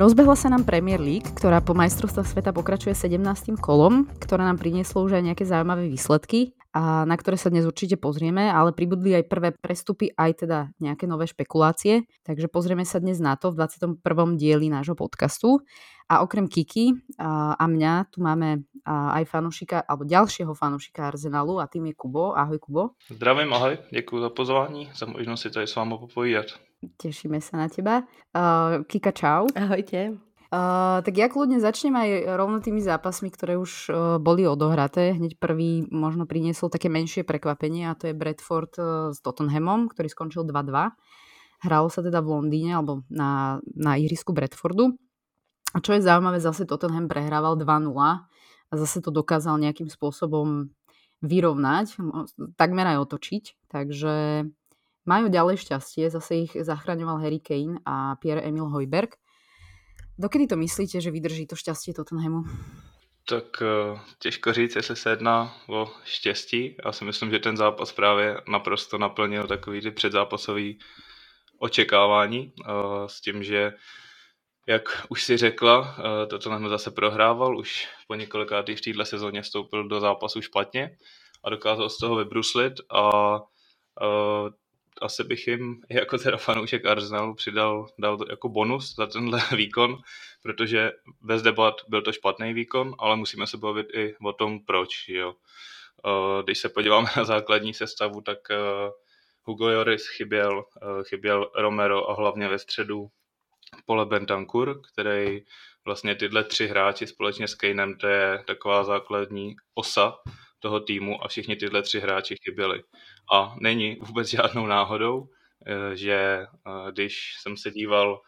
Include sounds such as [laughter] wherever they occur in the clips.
Rozbehla sa nám Premier League, ktorá po majstrovstve sveta pokračuje 17. kolom, ktoré nám prinieslo už aj nejaké zaujímavé výsledky a na ktoré sa dnes určite pozrieme, ale pribudli aj prvé prestupy, aj teda nejaké nové špekulácie. Takže pozrieme sa dnes na to v 21. dieli nášho podcastu. A okrem Kiki a mňa tu máme aj fanušika, alebo ďalšieho fanušika Arsenalu a tým je Kubo. Ahoj Kubo. Zdravím, ahoj, děkuji za pozvání, za možnost si tady s vámi popovídat. Tešíme sa na teba. Uh, Kika, čau. Ahojte. Uh, tak ja kľudne začnem aj rovno tými zápasmi, ktoré už uh, boli odohraté. Hneď prvý možno priniesol také menšie prekvapenie a to je Bradford uh, s Tottenhamom, ktorý skončil 2-2. Hralo sa teda v Londýne alebo na, na ihrisku Bradfordu. A čo je zaujímavé, zase Tottenham prehrával 2-0 a zase to dokázal nejakým spôsobom vyrovnať, takmer aj otočiť. Takže majú ďalej šťastie, zase ich zachraňoval Harry Kane a Pierre-Emil Hojberg. Dokedy to myslíte, že vydrží to šťastie Tottenhamu? Tak eh, těžko říct, jestli se jedná o štěstí. Já si myslím, že ten zápas právě naprosto naplnil takový ty předzápasový očekávání eh, s tím, že jak už si řekla, eh, Tottenham zase prohrával, už po několikátý v této sezóně vstoupil do zápasu špatně a dokázal z toho vybruslit a asi bych jim jako teda fanoušek Arsenalu přidal dal jako bonus za tenhle [laughs] výkon, protože bez debat byl to špatný výkon, ale musíme se bavit i o tom, proč. Jo. Eh, když se podíváme [laughs] na základní sestavu, tak eh, Hugo Joris chyběl, eh, chyběl Romero a hlavně ve středu Pole Bentancur, který vlastně tyhle tři hráči společně s Kanem, to je taková základní osa toho týmu a všichni tyhle tři hráči chyběli. A není vůbec [laughs] žádnou náhodou, eh, že eh, když jsem se díval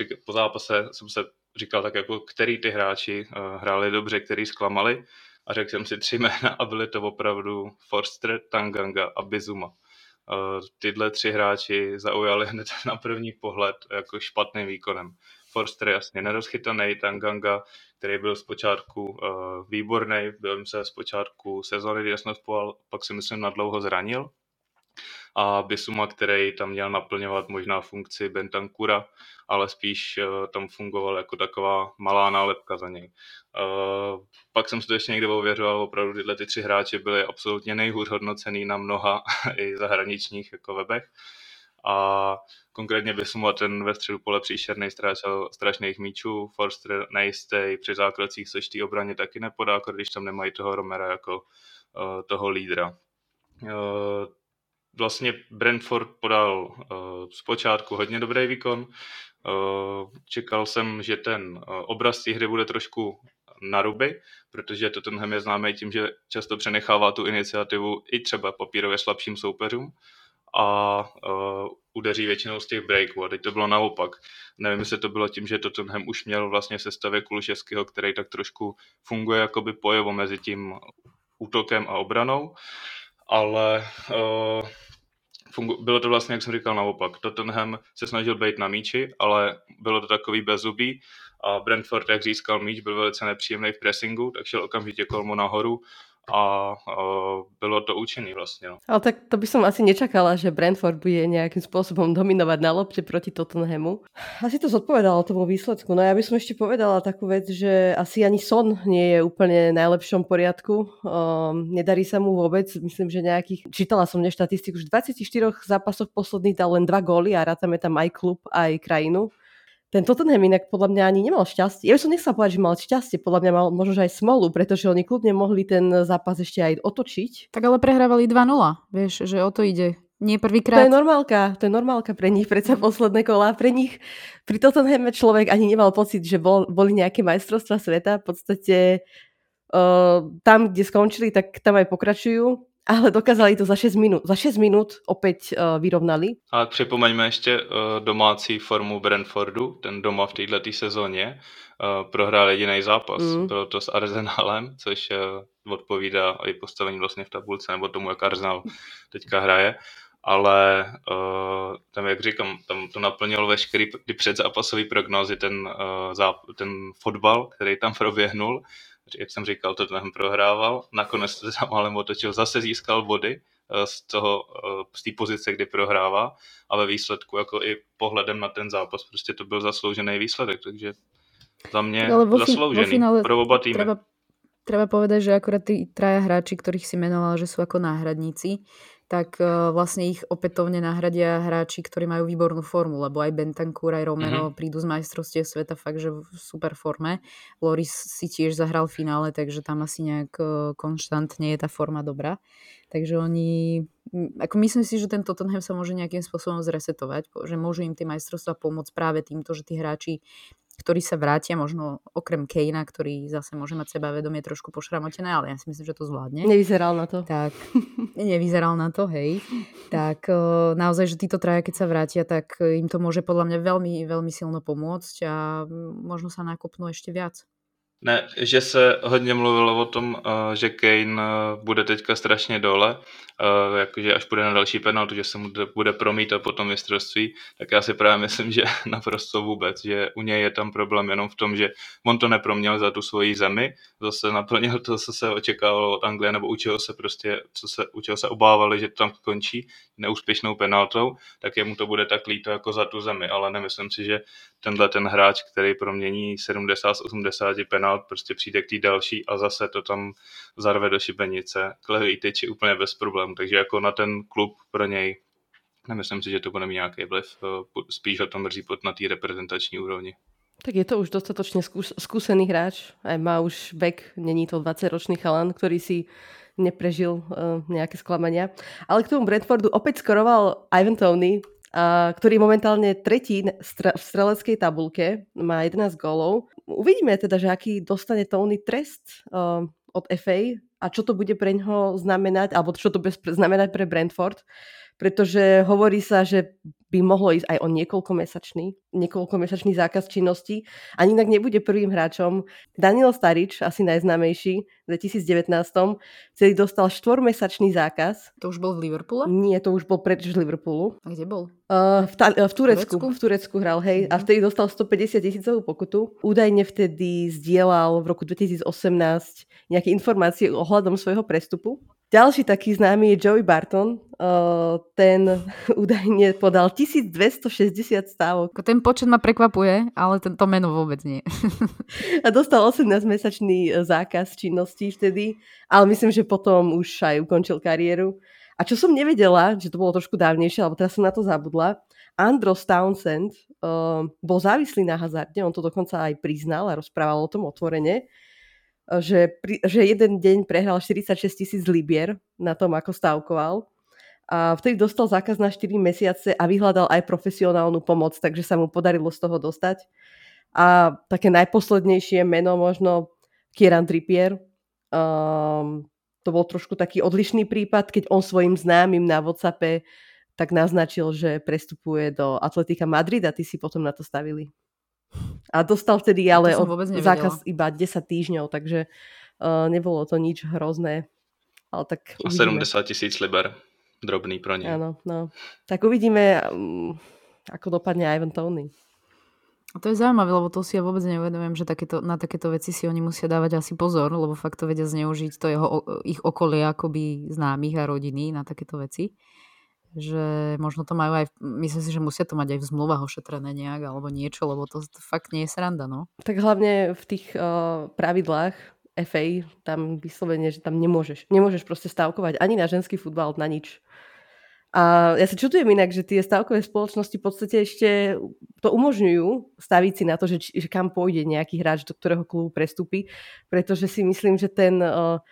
eh, po zápase, jsem se říkal tak jako, který ty hráči hráli dobře, který zklamali a řekl jsem si tři [laughs] jména a byly to opravdu Forster, Tanganga a Bizuma. Tyhle tři hráči zaujali [laughs] hned na první pohled jako špatným výkonem. Forster jasně nerozchytaný, Tanganga, který byl zpočátku uh, výborný, byl se zpočátku sezóny, nastupoval, pak si myslím na dlouho zranil. A Bisuma, který tam měl naplňovat možná funkci Bentancura, ale spíš uh, tam fungoval jako taková malá nálepka za něj. Uh, pak jsem si to ještě někde ověřoval, opravdu tyhle ty tři hráči byli absolutně nejhůř hodnocený na mnoha [laughs] i zahraničních jako webech. A Konkrétně Bisumova ten ve středu pole příšerný ztrácel strašných míčů, Forster nejistý, při zákrocích se té obraně taky nepodá, když tam nemají toho Romera jako uh, toho lídra. Uh, vlastně Brentford podal uh, zpočátku hodně dobrý výkon. Čekal jsem, že ten uh, obraz té hry bude trošku na ruby, protože Tottenham je známý tím, že často přenechává tu iniciativu i třeba papírově slabším soupeřům a uh, udeří většinou z těch breaků. A teď to bylo naopak. Nevím, jestli to bylo tím, že Tottenham už měl vlastně sestavě Kuluševského, který tak trošku funguje jakoby pojevo mezi tím útokem a obranou, ale uh, fungu- bylo to vlastně, jak jsem říkal, naopak. Tottenham se snažil být na míči, ale bylo to takový bezubý a Brentford, jak získal míč, byl velice nepříjemný v pressingu, tak šel okamžitě kolmo nahoru a uh, bylo to účinný vlastně. No. Ale tak to by som asi nečakala, že Brentford bude nejakým spôsobom dominovať na lopte proti Tottenhamu. Asi to zodpovedalo tomu výsledku. No ja by som ešte povedala takú vec, že asi ani Son nie je úplne najlepšom poriadku. Um, nedarí sa mu vôbec. Myslím, že nejakých... Čítala som dnes štatistiku, že v 24 zápasoch posledných dal len dva góly a rátame tam aj klub, aj krajinu ten Tottenham inak podľa mňa ani nemal šťastie. Ja by som nechcela povedať, že mal šťastie, podľa mňa mal možno aj smolu, pretože oni kľudne mohli ten zápas ešte aj otočiť. Tak ale prehrávali 2-0, vieš, že o to ide. Nie prvýkrát. To je normálka, to je normálka pre nich, predsa posledné kola. Pre nich, pri Tottenhame človek ani nemal pocit, že bol, boli nejaké majstrovstvá sveta. V podstate uh, tam, kde skončili, tak tam aj pokračujú ale dokázali to za 6 minut. Za 6 minut opět uh, vyrovnali. A připomeňme ještě uh, domácí formu Brentfordu, ten doma v této sezóně. Uh, prohrál jediný zápas, mm. bylo to s Arsenalem, což uh, odpovídá i postavení vlastně v tabulce, nebo tomu, jak Arsenal teďka hraje. Ale uh, tam, jak říkám, tam to naplnilo veškerý ty předzápasový prognózy, ten, uh, záp, ten fotbal, který tam [laughs] proběhnul jak jsem říkal, to tam prohrával, nakonec to tam ale otočil, zase získal body z toho, z té pozice, kdy prohrává a ve výsledku jako i pohledem na ten zápas prostě to byl zasloužený výsledek, takže za mě Ale vo zasloužený vo finále pro oba týmy. Treba, treba povedať, že akorát tí traja hráči, ktorých si menovala, že sú ako náhradníci, tak uh, vlastne ich opätovne nahradia hráči, ktorí majú výbornú formu, lebo aj Bentancur, aj Romero mm-hmm. prídu z majstrovstiev sveta fakt, že v super forme. Loris si tiež zahral v finále, takže tam asi nejak uh, konštantne je tá forma dobrá. Takže oni, ako myslím si, že ten Tottenham sa môže nejakým spôsobom zresetovať, že môžu im tie majstrovstvá pomôcť práve týmto, že tí hráči ktorí sa vrátia, možno okrem Kejna, ktorý zase môže mať sebavedomie trošku pošramotené, ale ja si myslím, že to zvládne. Nevyzeral na to. Tak, [laughs] nevyzeral na to, hej. Tak naozaj, že títo traja, keď sa vrátia, tak im to môže podľa mňa veľmi, veľmi silno pomôcť a možno sa nakopnú ešte viac. Ne, že se hodně mluvilo o tom, eh, že Kane bude teďka strašně dole, jakože až bude na další penaltu, že se mu bude promítat po tom mistrovství, tak já si právě myslím, že [laughs] naprosto vůbec, že u něj je tam problém jenom v tom, že on to neproměl za tu svoji zemi, zase naplnil to, co se očekávalo od Anglie, nebo učil se prostě, co se, učil se obávali, že to tam končí neúspěšnou penaltou, tak jemu to bude tak líto jako za tu zemi, ale nemyslím si, že tenhle ten hráč, který promění 70 z 80 penalt, prostě přijde k té další a zase to tam zarve do šibenice. Klevý tyč je úplně bez problémů, takže jako na ten klub pro něj nemyslím si, že to bude mít nějaký vliv, spíš ho to mrzí pod na té reprezentační úrovni. Tak je to už dostatočne skús- skúsený hráč, aj má už vek, není to 20-ročný chalan, ktorý si neprežil uh, nejaké sklamania. Ale k tomu Brentfordu opäť skoroval Ivan Tony, a, ktorý momentálne tretí v streleckej tabulke, má 11 gólov. Uvidíme teda, že aký dostane Tony trest uh, od FA a čo to bude pre ňoho znamenať, alebo čo to bude znamenať pre Brentford? Pretože hovorí sa, že by mohlo ísť aj o niekoľkomesačný, niekoľkomesačný zákaz činnosti a inak nebude prvým hráčom. Daniel Starič, asi najznámejší, v 2019, celý dostal štvormesačný zákaz. To už bol v Liverpoole? Nie, to už bol preč z Liverpoolu. A kde bol? Uh, v, ta- v, Turecku, Turecku? V Turecku hral, hej. Mm-hmm. A mhm. vtedy dostal 150 tisícovú pokutu. Údajne vtedy zdieľal v roku 2018 nejaké informácie ohľadom svojho prestupu ďalší taký známy je Joey Barton. Uh, ten [laughs] údajne podal 1260 stávok. Ten počet ma prekvapuje, ale tento meno vôbec nie. [laughs] a dostal 18-mesačný e, zákaz činnosti vtedy, ale myslím, že potom už aj ukončil kariéru. A čo som nevedela, že to bolo trošku dávnejšie, alebo teraz som na to zabudla, Andros Townsend uh, bol závislý na hazarde, on to dokonca aj priznal a rozprával o tom otvorene že, že jeden deň prehral 46 tisíc libier na tom, ako stávkoval. A vtedy dostal zákaz na 4 mesiace a vyhľadal aj profesionálnu pomoc, takže sa mu podarilo z toho dostať. A také najposlednejšie meno možno Kieran Trippier. Um, to bol trošku taký odlišný prípad, keď on svojim známym na Whatsappe tak naznačil, že prestupuje do Atletika Madrid a ty si potom na to stavili. A dostal vtedy ale od zákaz iba 10 týždňov, takže uh, nebolo to nič hrozné. Ale tak A 70 tisíc liber. Drobný pro ne. Áno, no. Tak uvidíme, um, ako dopadne Ivan Tony. A to je zaujímavé, lebo to si ja vôbec neuvedomujem, že takéto, na takéto veci si oni musia dávať asi pozor, lebo fakt to vedia zneužiť to jeho, ich okolie akoby známych a rodiny na takéto veci že možno to majú aj, myslím si, že musia to mať aj v zmluvách ošetrené nejak alebo niečo, lebo to, to fakt nie je sranda, no. Tak hlavne v tých uh, pravidlách FA, tam vyslovene, že tam nemôžeš, nemôžeš proste stavkovať ani na ženský futbal, na nič. A ja sa čudujem inak, že tie stavkové spoločnosti v podstate ešte to umožňujú staviť si na to, že, že kam pôjde nejaký hráč, do ktorého klubu prestúpi, pretože si myslím, že ten uh,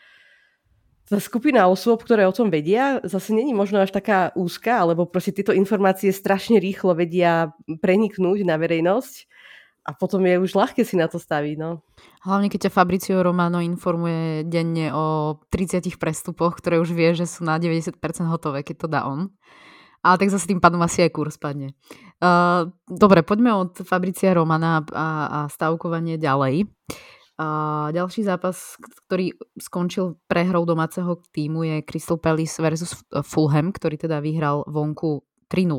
skupina osôb, ktoré o tom vedia, zase není možno až taká úzka, alebo proste tieto informácie strašne rýchlo vedia preniknúť na verejnosť a potom je už ľahké si na to staviť. No. Hlavne keď ťa Fabricio Romano informuje denne o 30 prestupoch, ktoré už vie, že sú na 90% hotové, keď to dá on. Ale tak zase tým pádom asi aj kurz padne. Uh, dobre, poďme od Fabricia Romana a, a stavkovanie ďalej. A ďalší zápas, ktorý skončil prehrou domáceho týmu je Crystal Palace versus Fulham, ktorý teda vyhral vonku 3-0,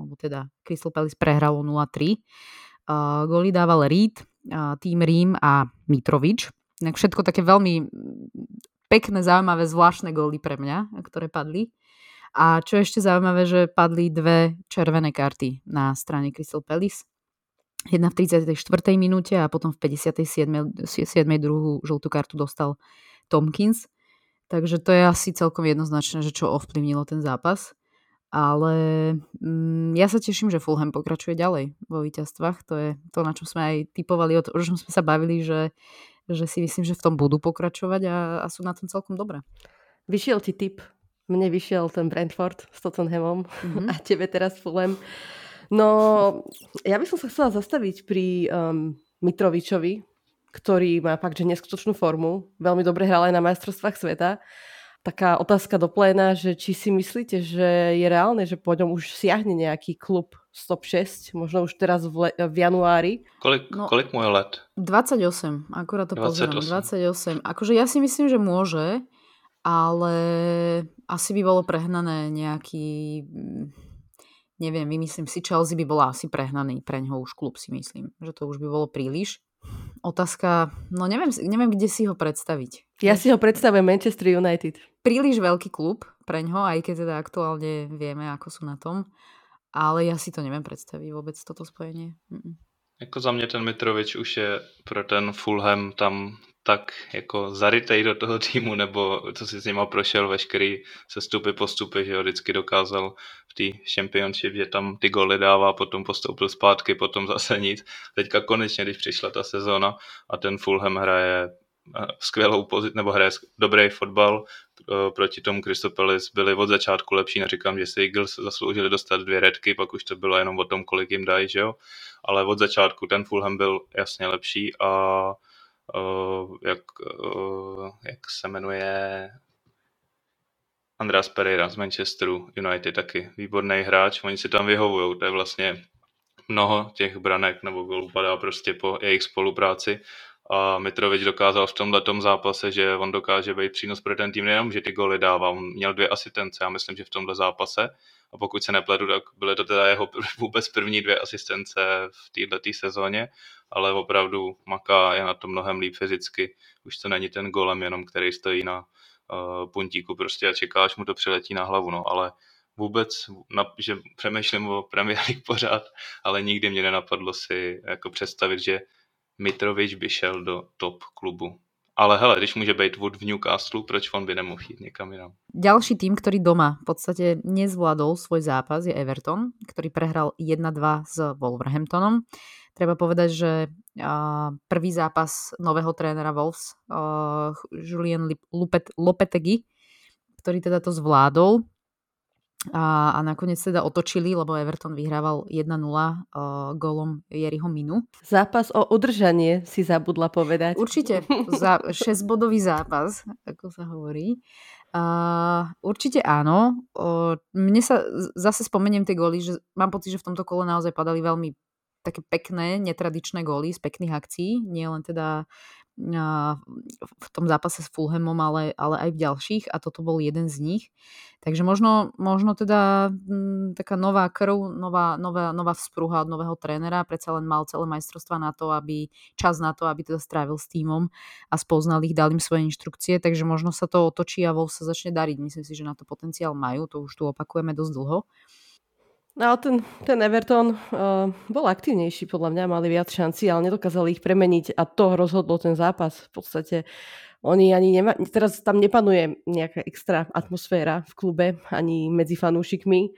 alebo teda Crystal Palace prehralo 0-3. Uh, Goli dával Reed, uh, tým Rím a Mitrovič. Všetko také veľmi pekné, zaujímavé, zvláštne góly pre mňa, ktoré padli. A čo je ešte zaujímavé, že padli dve červené karty na strane Crystal Palace. Jedna v 34. minúte a potom v 57. 7. druhú žltú kartu dostal Tomkins. Takže to je asi celkom jednoznačné, že čo ovplyvnilo ten zápas. Ale mm, ja sa teším, že Fulham pokračuje ďalej vo víťazstvách. To je to, na čom sme aj typovali, o čom sme sa bavili, že, že si myslím, že v tom budú pokračovať a, a sú na tom celkom dobré. Vyšiel ti tip mne vyšiel ten Brentford s Tottenhamom mm-hmm. a tebe teraz Fulham. No, ja by som sa chcela zastaviť pri um, Mitrovičovi, ktorý má fakt, že neskutočnú formu. Veľmi dobre hral aj na majstrovstvách sveta. Taká otázka do pléna, že či si myslíte, že je reálne, že po ňom už siahne nejaký klub stop 6, možno už teraz v, le- v januári. Kolik, no, kolik mu je let? 28, akurát to 28. pozerám. 28. Akože ja si myslím, že môže, ale asi by bolo prehnané nejaký, neviem, vymyslím si, Chelsea by bola asi prehnaný pre ňoho už klub si myslím, že to už by bolo príliš. Otázka, no neviem, neviem kde si ho predstaviť. Ja si ho predstavujem Manchester United. Príliš veľký klub pre ňoho, aj keď teda aktuálne vieme, ako sú na tom. Ale ja si to neviem predstaviť vôbec, toto spojenie. Mm-mm. Jako za mě ten Mitrovič už je pro ten Fulham tam tak jako zarytej do toho týmu, nebo co si s nima prošel, veškerý sestupy, postupy, že jo, vždycky dokázal v té championship, že tam ty goly dává, potom postoupil zpátky, potom zase nic. Teďka konečně, když přišla ta sezóna a ten Fulham hraje eh, skvělou pozici, nebo hraje dobrý fotbal eh, proti tomu Kristopelis byli od začátku lepší, neříkám, že si Eagles zasloužili dostat dvě redky, pak už to bylo jenom o tom, kolik jim dají, že jo, ale od začátku ten Fulham byl jasně lepší a uh, jak, uh, jak se jmenuje Andreas Pereira z Manchesteru United taky výborný hráč, oni si tam vyhovují, to je vlastně mnoho těch branek nebo gólů padá prostě po jejich spolupráci a Mitrovič dokázal v tomhle zápase, že on dokáže být přínos pro ten tým nejenom, že ty góly dává, on měl dvě asistence, já myslím, že v tomhle zápase a pokud se nepletu, tak byly to teda jeho [laughs] vůbec první dvě asistence v této sezóně, ale opravdu Maka je na to mnohem líp fyzicky, už to není ten golem jenom, který stojí na uh, puntíku prostě a čeká, až mu to přiletí na hlavu, no, ale vůbec, na, že přemýšlím o Premier pořád, ale nikdy mě nenapadlo si jako představit, že Mitrovič by šel do top klubu. Ale hele, když může být Wood v Newcastle, proč on by nemohl jít někam jinam? Ďalší tým, ktorý doma v podstate nezvládol svoj zápas je Everton, ktorý prehral 1-2 s Wolverhamptonom. Treba povedať, že prvý zápas nového trénera Wolves, Julian Lopetegui, ktorý teda to zvládol, a, a nakoniec teda otočili, lebo Everton vyhrával 1-0 uh, golom Jeriho Minu. Zápas o udržanie si zabudla povedať. Určite, za 6-bodový zápas, ako sa hovorí. Uh, určite áno. Uh, mne sa zase spomeniem tie góly, že mám pocit, že v tomto kole naozaj padali veľmi také pekné, netradičné góly z pekných akcií, nie len teda v tom zápase s Fulhamom, ale, ale aj v ďalších a toto bol jeden z nich. Takže možno, možno teda m, taká nová krv, nová, nová, nová vzpruha od nového trénera, predsa len mal celé majstrovstva na to, aby čas na to, aby teda strávil s týmom a spoznal ich, dal im svoje inštrukcie, takže možno sa to otočí a vo sa začne dariť. Myslím si, že na to potenciál majú, to už tu opakujeme dosť dlho. No ten, ten Everton uh, bol aktívnejší, podľa mňa mali viac šancí, ale nedokázali ich premeniť a to rozhodlo ten zápas. V podstate. Oni ani nema, teraz tam nepanuje nejaká extra atmosféra v klube, ani medzi fanúšikmi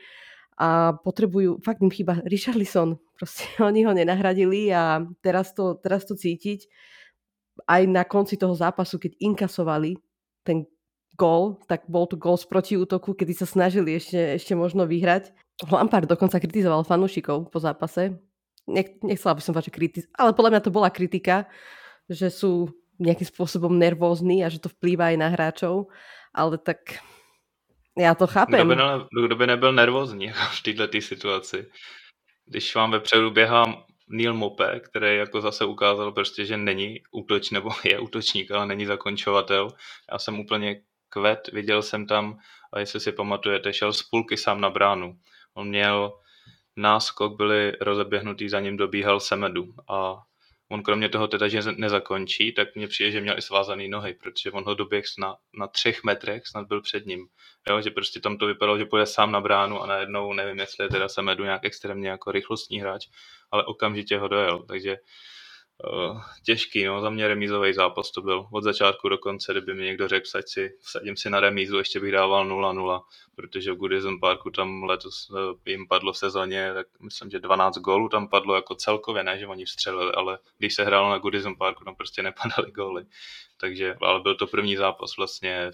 a potrebujú, fakt im chýba Richarlison, proste [laughs] oni ho nenahradili a teraz to, teraz to cítiť. Aj na konci toho zápasu, keď inkasovali ten gól, tak bol to gól z protiútoku, kedy sa snažili ešte, ešte možno vyhrať Lampard dokonca kritizoval fanúšikov po zápase. Nech, nechcela by som že kritiz... ale podľa mňa to bola kritika, že sú nejakým spôsobom nervózni a že to vplýva aj na hráčov, ale tak já to chápem. Kdo by, ne, kdo by nebyl nervózní [laughs] v této situaci? Když vám vepředu běhá Neil Mope, který jako zase ukázal prostě, že není útoč, nebo je útočník, ale není zakončovatel. Já jsem úplně kvet, viděl jsem tam, a jestli si pamatujete, šel z půlky sám na bránu. On měl náskok, byli rozeběhnutý, za ním dobíhal Semedu a on kromě toho teda, že nezakončí, tak mně přijde, že měl i svázaný nohy, protože on ho doběh na, na třech metrech, snad byl před ním. Jo, že prostě tam to vypadalo, že půjde sám na bránu a najednou nevím, jestli je teda Semedu nějak extrémně jako rychlostní hráč, ale okamžitě ho dojel. Takže těžký, no, za mě remízový zápas to byl. Od začátku do konce, kdyby mi někdo řekl, vsaď si, vsadím si na remízu, ještě bych dával 0-0, protože v Goodison Parku tam letos uh, jim padlo v sezóně, tak myslím, že 12 gólů tam padlo jako celkově, ne, že oni vstřelili, ale když se hrálo na Goodison Parku, tam prostě nepadaly góly. Takže, ale byl to první zápas vlastně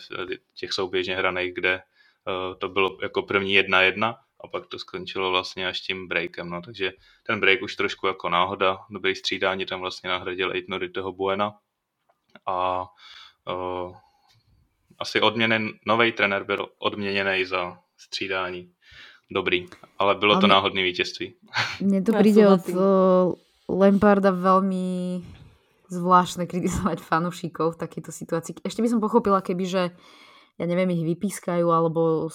těch souběžně hraných, kde uh, to bylo jako první jedna jedna a pak to skončilo vlastně až tím breakem, no, takže ten break už trošku jako náhoda, dobrý střídání tam vlastně nahradil Eitnory toho Buena a uh, asi odměnen, nový trenér byl odměněný za střídání. Dobrý, ale bylo to náhodné vítězství. [laughs] Mně to přijde od Lamparda velmi zvláštne kritizovať fanúšikov v takejto situácii. Ešte by som pochopila, keby, že ja neviem, ich vypískajú alebo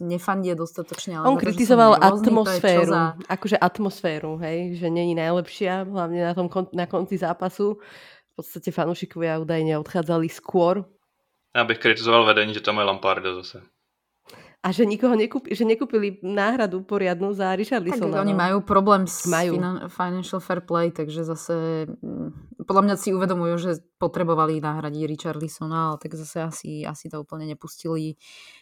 nefandia dostatočne. Ale On kritizoval atmosféru, za... akože atmosféru, hej, že není najlepšia, hlavne na, tom, na konci zápasu. V podstate fanúšikovia údajne odchádzali skôr. Já bych kritizoval vedení, že tam je Lamparda zase. A že nikoho nekúpi, že nekúpili náhradu poriadnu za Richarlisona. Tak oni no. majú problém s majú. financial fair play, takže zase mm, podľa mňa si uvedomujú, že potrebovali nahradiť Richarlisona, ale tak zase asi, asi to úplne nepustili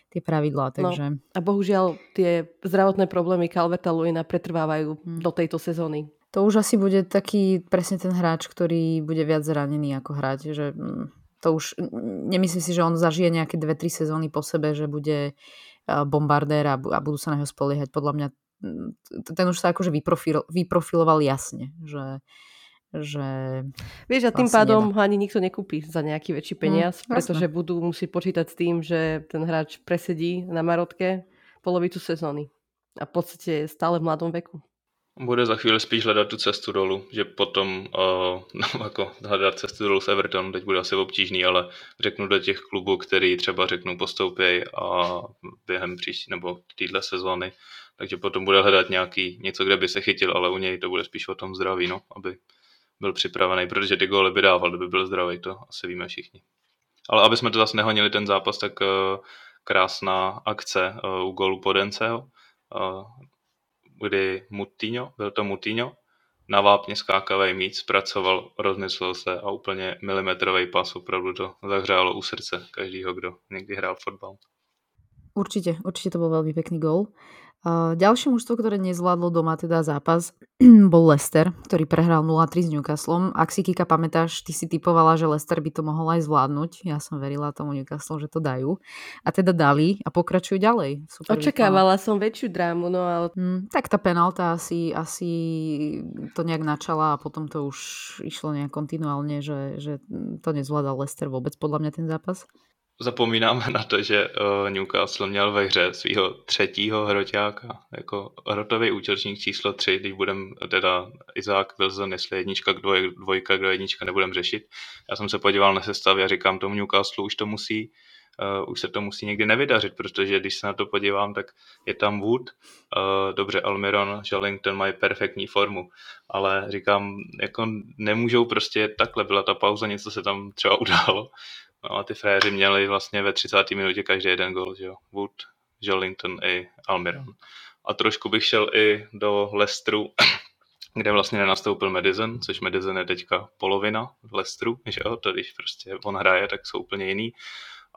tie pravidlá. No, takže... No, a bohužiaľ tie zdravotné problémy Calverta Luina pretrvávajú hmm. do tejto sezóny. To už asi bude taký presne ten hráč, ktorý bude viac zranený ako hrať, že mm, to už nemyslím si, že on zažije nejaké dve, tri sezóny po sebe, že bude bombardér a, budú sa na neho spoliehať. Podľa mňa ten už sa akože vyprofil, vyprofiloval jasne, že že... Vieš, a tým pádom nedá. ani nikto nekúpi za nejaký väčší hm, peniaz, mm, pretože jasne. budú musieť počítať s tým, že ten hráč presedí na Marotke polovicu sezóny a v podstate je stále v mladom veku. Bude za chvíli spíš hledat tu cestu dolů, že potom uh, [laughs] no, jako hledat cestu dolů s Everton teď bude asi obtížný, ale řeknu do těch klubů, který třeba řeknu postoupěj a během příští nebo téhle sezóny, takže potom bude hledat nějaký něco, kde by se chytil, ale u něj to bude spíš o tom zdraví, no, aby byl připravený, protože ty góly by dával, kdyby byl zdravý, to asi víme všichni. Ale aby jsme to zase nehonili ten zápas, tak uh, krásná akce uh, u gólu Podenceho. Uh, kdy Mutino, byl to Mutino, na vápně skákavý míč, zpracoval, rozmyslel se a úplně milimetrový pas, opravdu to zahřálo u srdce každýho, kdo někdy hrál fotbal. Určitě, určitě to byl velmi pěkný gol. Ďalšie mužstvo, ktoré nezvládlo doma teda zápas, [clears throat] bol Leicester, ktorý prehral 0-3 s Newcastlom. Ak si Kika pamätáš, ty si typovala, že Leicester by to mohol aj zvládnuť. Ja som verila tomu Newcastle, že to dajú. A teda dali a pokračujú ďalej. Super Očakávala som väčšiu drámu, no ale... Hmm, tak tá penalta asi, asi to nejak načala a potom to už išlo nejak kontinuálne, že, že to nezvládal Leicester vôbec podľa mňa ten zápas zapomínáme na to, že uh, Newcastle měl ve hře svého třetího hroťáka, jako hrotový útočník číslo tři, když budem teda Izák Wilson, jestli jednička, dvoj, dvojka, kdo jednička, nebudem řešit. Já jsem se podíval na sestavy a říkám tomu Newcastle už to musí Uh, už se to musí někdy nevydařit, protože když se na to podívám, tak je tam Wood, uh, dobře Almiron, Jellington mají perfektní formu, ale říkám, jako nemůžou prostě takhle, byla ta pauza, něco se tam třeba událo No a ty fréři měli vlastně ve 30. minutě každý jeden gol, že jo. Wood, Jolinton i Almiron. A trošku bych šel i do Leicesteru, [clears throat] kde vlastně nenastoupil Madison, což Madison je teďka polovina v Leicesteru, že jo, to když prostě on hraje, tak jsou úplně jiný.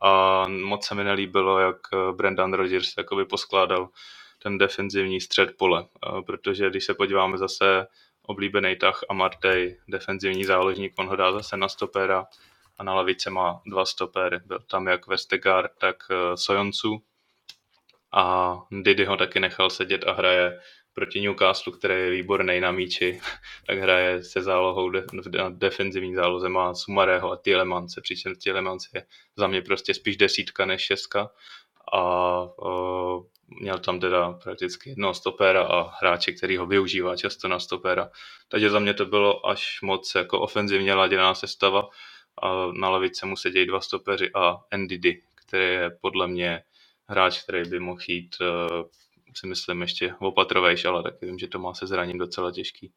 A moc se mi nelíbilo, jak Brendan Rodgers jakoby poskládal ten defenzivní střed pole, protože když se podíváme zase oblíbený tah a Martej, defenzivní záložník, on ho dá zase na stopera, a na lavice má dva stopery. Byl tam jak Vestegard, tak eh, Sojoncu a Didi ho taky nechal sedět a hraje proti Newcastle, který je výborný na míči, [laughs] tak hraje se zálohou de, na defenzivní záloze, má Sumarého a Tielemance, přičemž Tielemance je za mě prostě spíš desítka než šestka a o, měl tam teda prakticky jednoho stopera a hráče, který ho využívá často na stopera. Takže za mě to bylo až moc jako ofenzivně laděná sestava a na levice mu sedějí dva stopeři a NDD, který je podle mě hráč, který by mohl jít, uh, si myslím, ještě opatrovejš, ale taky vím, že to má se zraním docela těžký.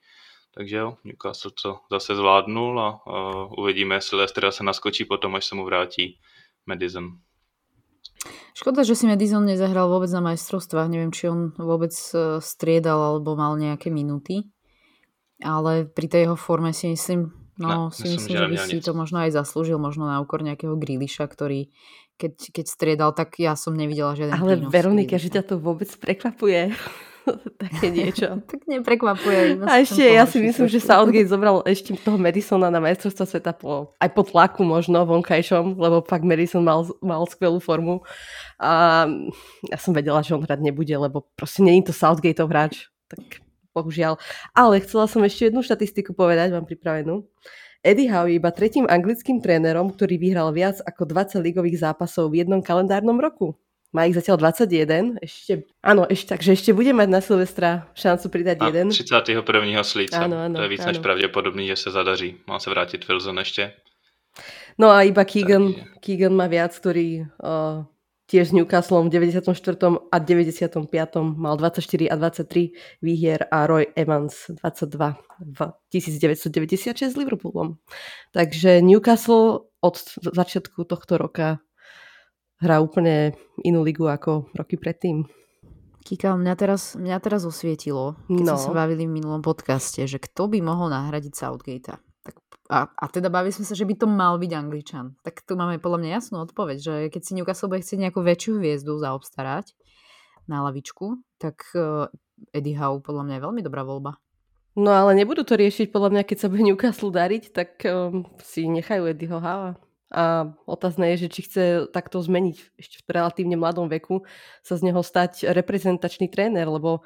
Takže jo, Newcastle to zase zvládnul a uh, uvidíme, jestli Leicester se naskočí potom, až se mu vrátí Madison. Škoda, že si Madison nezahral vôbec na majstrovstvách. Neviem, či on vôbec e, striedal alebo mal nejaké minuty. Ale pri tej jeho forme si myslím, no, ne, si myslím, myslím že by si to možno aj zaslúžil, možno na úkor nejakého Grealisha, ktorý keď, keď striedal, tak ja som nevidela žiaden Ale Veronika, že ťa to vôbec prekvapuje. [laughs] také niečo. [laughs] tak neprekvapuje. A ešte ja si myslím, že Southgate zobral ešte toho Madisona na majstrovstvo sveta po, aj po tlaku možno vonkajšom, lebo fakt Madison mal, mal skvelú formu. A ja som vedela, že on hrať nebude, lebo proste není to Southgateov hráč. Tak bohužiaľ. Ale chcela som ešte jednu štatistiku povedať, mám pripravenú. Eddie Howe je iba tretím anglickým trénerom, ktorý vyhral viac ako 20 ligových zápasov v jednom kalendárnom roku. Má ich zatiaľ 21. Ešte, áno, ešte, takže ešte bude mať na Silvestra šancu pridať a jeden. 31. slíca. Áno, áno, to je víc áno. než pravděpodobný, že se zadaří. Má se vrátit Wilson ešte. No a iba Keegan, takže... Keegan má viac, ktorý uh, tiež s Newcastlom v 94. a 95. mal 24 a 23 výhier a Roy Evans 22 v 1996 s Liverpoolom. Takže Newcastle od začiatku tohto roka hrá úplne inú ligu ako roky predtým. Kika, mňa teraz, mňa teraz osvietilo, keď no. sme sa bavili v minulom podcaste, že kto by mohol nahradiť Southgate. A, a teda bavili sme sa, že by to mal byť Angličan. Tak tu máme podľa mňa jasnú odpoveď, že keď si Newcastle bude chcieť nejakú väčšiu hviezdu zaobstarať na lavičku, tak uh, Eddie Howe podľa mňa je veľmi dobrá voľba. No ale nebudú to riešiť podľa mňa, keď sa bude Newcastle dariť, tak um, si nechajú Eddieho Howe. A otázne je, že či chce takto zmeniť ešte v relatívne mladom veku sa z neho stať reprezentačný tréner, lebo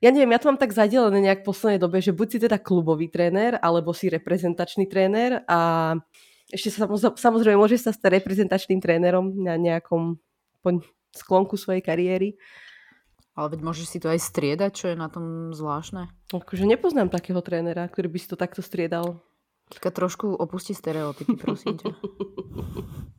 ja neviem, ja to mám tak zadelené nejak v poslednej dobe, že buď si teda klubový tréner, alebo si reprezentačný tréner a ešte sa samozrejme môže sa stať reprezentačným trénerom na nejakom sklonku svojej kariéry. Ale veď môžeš si to aj striedať, čo je na tom zvláštne. Akože nepoznám takého trénera, ktorý by si to takto striedal. Teďka trošku opustí stereotypy, prosím tě. [laughs]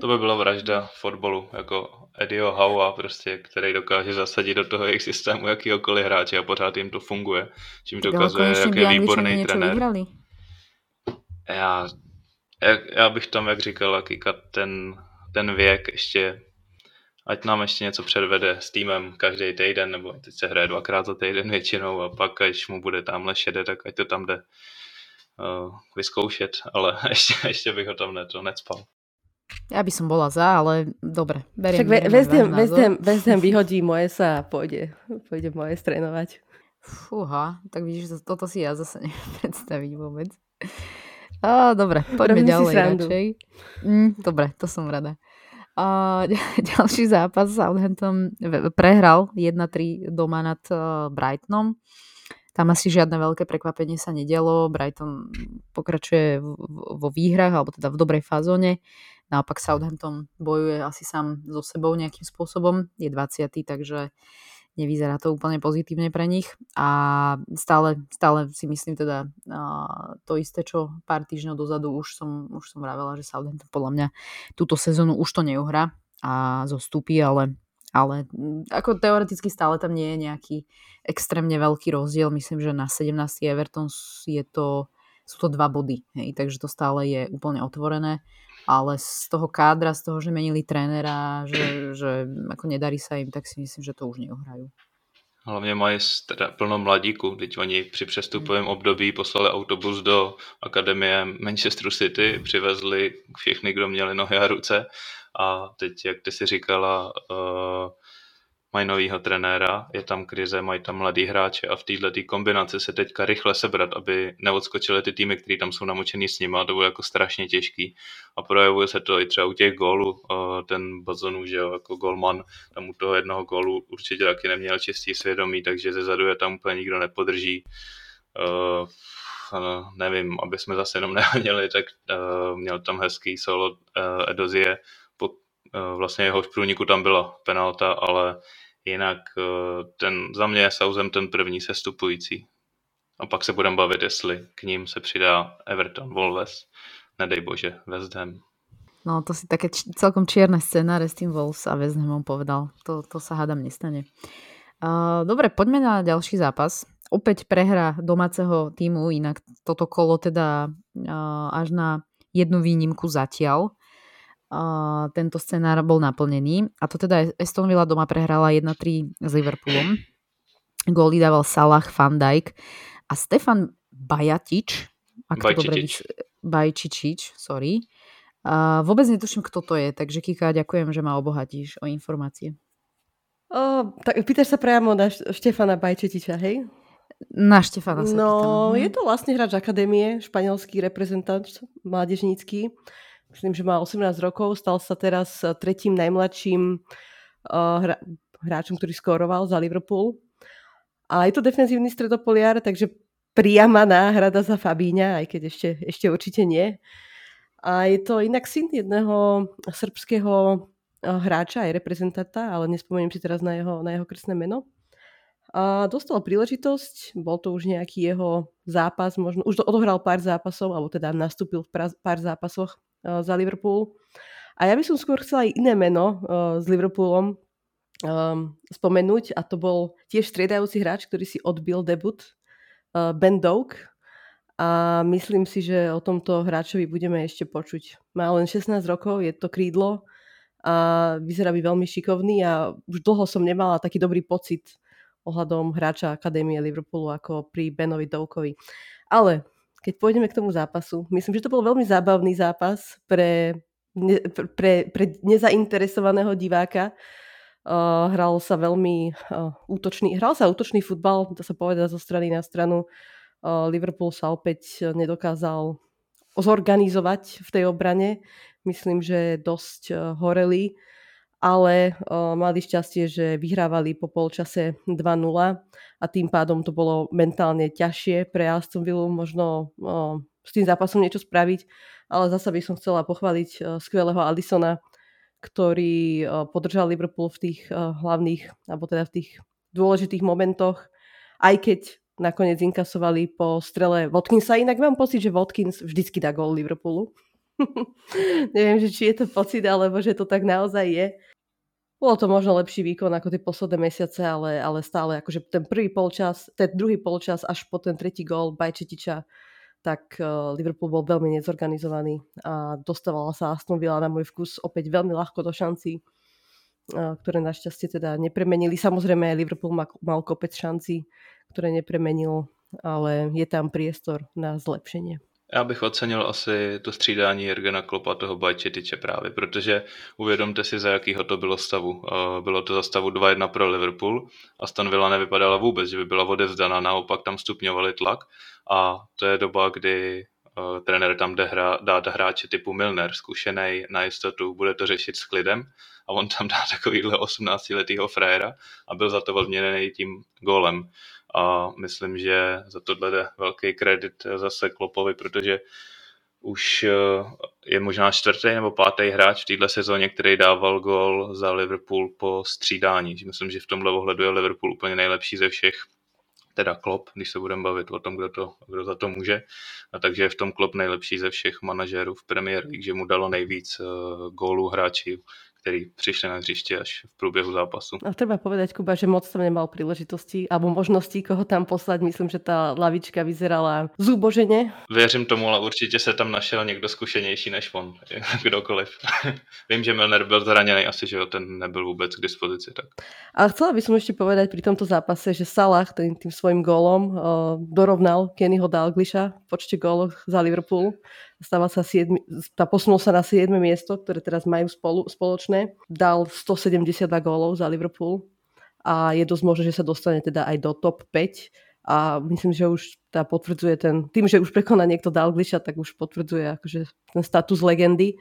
To by byla vražda fotbalu, jako Eddieho Howa, prostě, který dokáže zasadit do toho jejich systému jakýhokoliv hráče a pořád jim to funguje. Čím dokazuje, jak je výborný trenér. Vyhrali. Já, já, já, bych tam, jak říkal Kika, ten, ten věk ještě, ať nám ještě něco předvede s týmem každý týden, nebo teď se hraje dvakrát za týden většinou a pak, až mu bude tamhle šede, tak ať to tam jde uh, vyzkoušet, ale [laughs] ještě, ještě bych ho tam ne, to necpal. Ja by som bola za, ale dobre. Beriem, Však West Ham, West, Ham, vyhodí moje sa a pôjde, pôjde moje strénovať. Fúha, tak vidíš, toto si ja zase [laughs] neviem predstaviť vôbec. A, dobre, poďme Robím ďalej radšej. Mm, dobre, to som rada. A, [laughs] ďalší zápas Southampton prehral 1-3 doma nad uh, Brightonom. Tam asi žiadne veľké prekvapenie sa nedialo. Brighton pokračuje vo výhrach, alebo teda v dobrej fazóne. Naopak Southampton bojuje asi sám so sebou nejakým spôsobom. Je 20. takže nevyzerá to úplne pozitívne pre nich. A stále, stále si myslím teda uh, to isté, čo pár týždňov dozadu už som, už som vravela, že Southampton podľa mňa túto sezónu už to neuhrá a zostúpi, ale ale ako teoreticky stále tam nie je nejaký extrémne veľký rozdiel. Myslím, že na 17. Everton je to, sú to dva body, hej, takže to stále je úplne otvorené. Ale z toho kádra, z toho, že menili trénera, že, že ako nedarí sa im, tak si myslím, že to už neuhrajú. Hlavně mají plno mladíků, teď oni při přestupovém hmm. období poslali autobus do akademie Manchester City, přivezli všechny, kdo měli nohy a ruce a teď, jak ty si říkala, uh, mají novýho trenéra, je tam krize, mají tam mladý hráče a v této kombinaci se teďka rychle sebrat, aby neodskočily ty týmy, které tam jsou namočený s nimi, to bude jako strašně těžký a projevuje se to i třeba u těch gólů, uh, ten Bazonu, že jo, jako golman, tam u toho jednoho gólu určitě taky neměl čistý svědomí, takže ze zadu je tam úplně nikdo nepodrží. Uh, nevím, aby jsme zase jenom [laughs] nehaněli, tak uh, měl tam hezký solo uh, Edozie, Eh, vlastně jeho průniku tam byla penalta, ale jinak eh, ten, za mě je ten první sestupující. A pak se budeme bavit, jestli k ním se přidá Everton, Wolves, nedej bože, West Ham. No to si také č- celkom čierne scenáre s tým Wolves a West Hamom povedal. To, to sa hádam nestane. Uh, dobre, poďme na ďalší zápas. opäť prehra domáceho týmu, inak toto kolo teda až na jednu výnimku zatiaľ. Tento scenár bol naplnený a to teda Aston Villa doma prehrala 1-3 s Liverpoolom. Góly dával Salah, Van Dijk a Stefan Bajatič, ak to dobre Bajčičič, sorry. A vôbec netuším, kto to je, takže Kika, ďakujem, že ma obohatíš o informácie. O, tak pýtaš sa priamo na Štefana Bajčetiča, hej? Na Štefana sa No, pýtam. je to vlastne hráč akadémie, španielský reprezentant mládežnícky. Myslím, že má 18 rokov, stal sa teraz tretím najmladším uh, hra, hráčom, ktorý skóroval za Liverpool. A je to defenzívny stredopoliar, takže priama náhrada za Fabíňa, aj keď ešte, ešte určite nie. A je to inak syn jedného srbského hráča, aj reprezentanta, ale nespomeniem si teraz na jeho, na jeho krstné meno. A dostal príležitosť, bol to už nejaký jeho zápas, možno už odohral pár zápasov, alebo teda nastúpil v pár zápasoch za Liverpool. A ja by som skôr chcela aj iné meno s Liverpoolom um, spomenúť a to bol tiež striedajúci hráč, ktorý si odbil debut, uh, Ben Doak. A myslím si, že o tomto hráčovi budeme ešte počuť. Má len 16 rokov, je to krídlo a vyzerá by veľmi šikovný a už dlho som nemala taký dobrý pocit ohľadom hráča Akadémie Liverpoolu ako pri Benovi Doukovi. Ale keď pôjdeme k tomu zápasu, myslím, že to bol veľmi zábavný zápas pre, ne, pre, pre nezainteresovaného diváka. Uh, hral sa veľmi uh, útočný, hral sa útočný futbal, to sa povedať zo strany na stranu. Uh, Liverpool sa opäť nedokázal zorganizovať v tej obrane. Myslím, že dosť uh, horeli, ale uh, mali šťastie, že vyhrávali po polčase 2-0 a tým pádom to bolo mentálne ťažšie pre Aston Villa možno uh, s tým zápasom niečo spraviť, ale zasa by som chcela pochváliť uh, skvelého Alisona, ktorý podržal Liverpool v tých hlavných, alebo teda v tých dôležitých momentoch, aj keď nakoniec inkasovali po strele Watkinsa. Inak mám pocit, že Watkins vždycky dá gol Liverpoolu. [laughs] Neviem, že či je to pocit, alebo že to tak naozaj je. Bolo to možno lepší výkon ako tie posledné mesiace, ale, ale stále akože ten prvý polčas, ten druhý polčas až po ten tretí gól Bajčetiča tak Liverpool bol veľmi nezorganizovaný a dostávala sa Aston Villa na môj vkus opäť veľmi ľahko do šancí, ktoré našťastie teda nepremenili. Samozrejme Liverpool mal, mal kopec šancí, ktoré nepremenil, ale je tam priestor na zlepšenie. Já bych ocenil asi to střídání Jergena Klopa toho Bajčetiče právě, protože uvědomte si, za jakýho to bylo stavu. Bylo to za stavu 2-1 pro Liverpool a Stan Villa nevypadala vůbec, že by byla odevzdaná, naopak tam stupňovali tlak a to je doba, kdy uh, trenér tam jde hra, dát hráče typu Milner, zkušený na jistotu, bude to řešit s klidem a on tam dá takovýhle 18-letýho frajera a byl za to odměněný tím gólem. A myslím, že za tohle jde velký kredit zase Klopovi, protože už je možná čtvrtý nebo pátý hráč v této sezóně, který dával gol za Liverpool po střídání. Myslím, že v tomhle ohledu je Liverpool úplně nejlepší ze všech teda Klopp, když se budeme bavit o tom, kdo, to, kdo za to může. A takže je v tom Klopp nejlepší ze všech manažerů v Premier League, že mu dalo nejvíc uh, gólů hráči ktorí prišli na hřiště až v průběhu zápasu. A treba povedať, Kuba, že moc tam nemal príležitosti alebo možnosti, koho tam poslať. Myslím, že tá lavička vyzerala zúbožene. Věřím tomu, ale určitě se tam našel někdo zkušenější než on, [laughs] kdokoliv. [laughs] Vím, že Milner byl zraněný, asi, že ten nebyl vůbec k dispozici. Tak. A chcela by som ešte povedať pri tomto zápase, že Salah tým, tým svojim gólom uh, dorovnal Kennyho Dalgliša v počte gólov za Liverpool stával sa 7, posunul sa na 7. miesto, ktoré teraz majú spolu, spoločné. Dal 172 gólov za Liverpool a je dosť možné, že sa dostane teda aj do top 5 a myslím, že už tá potvrdzuje ten, tým, že už prekoná niekto Dalgliša, tak už potvrdzuje akože ten status legendy.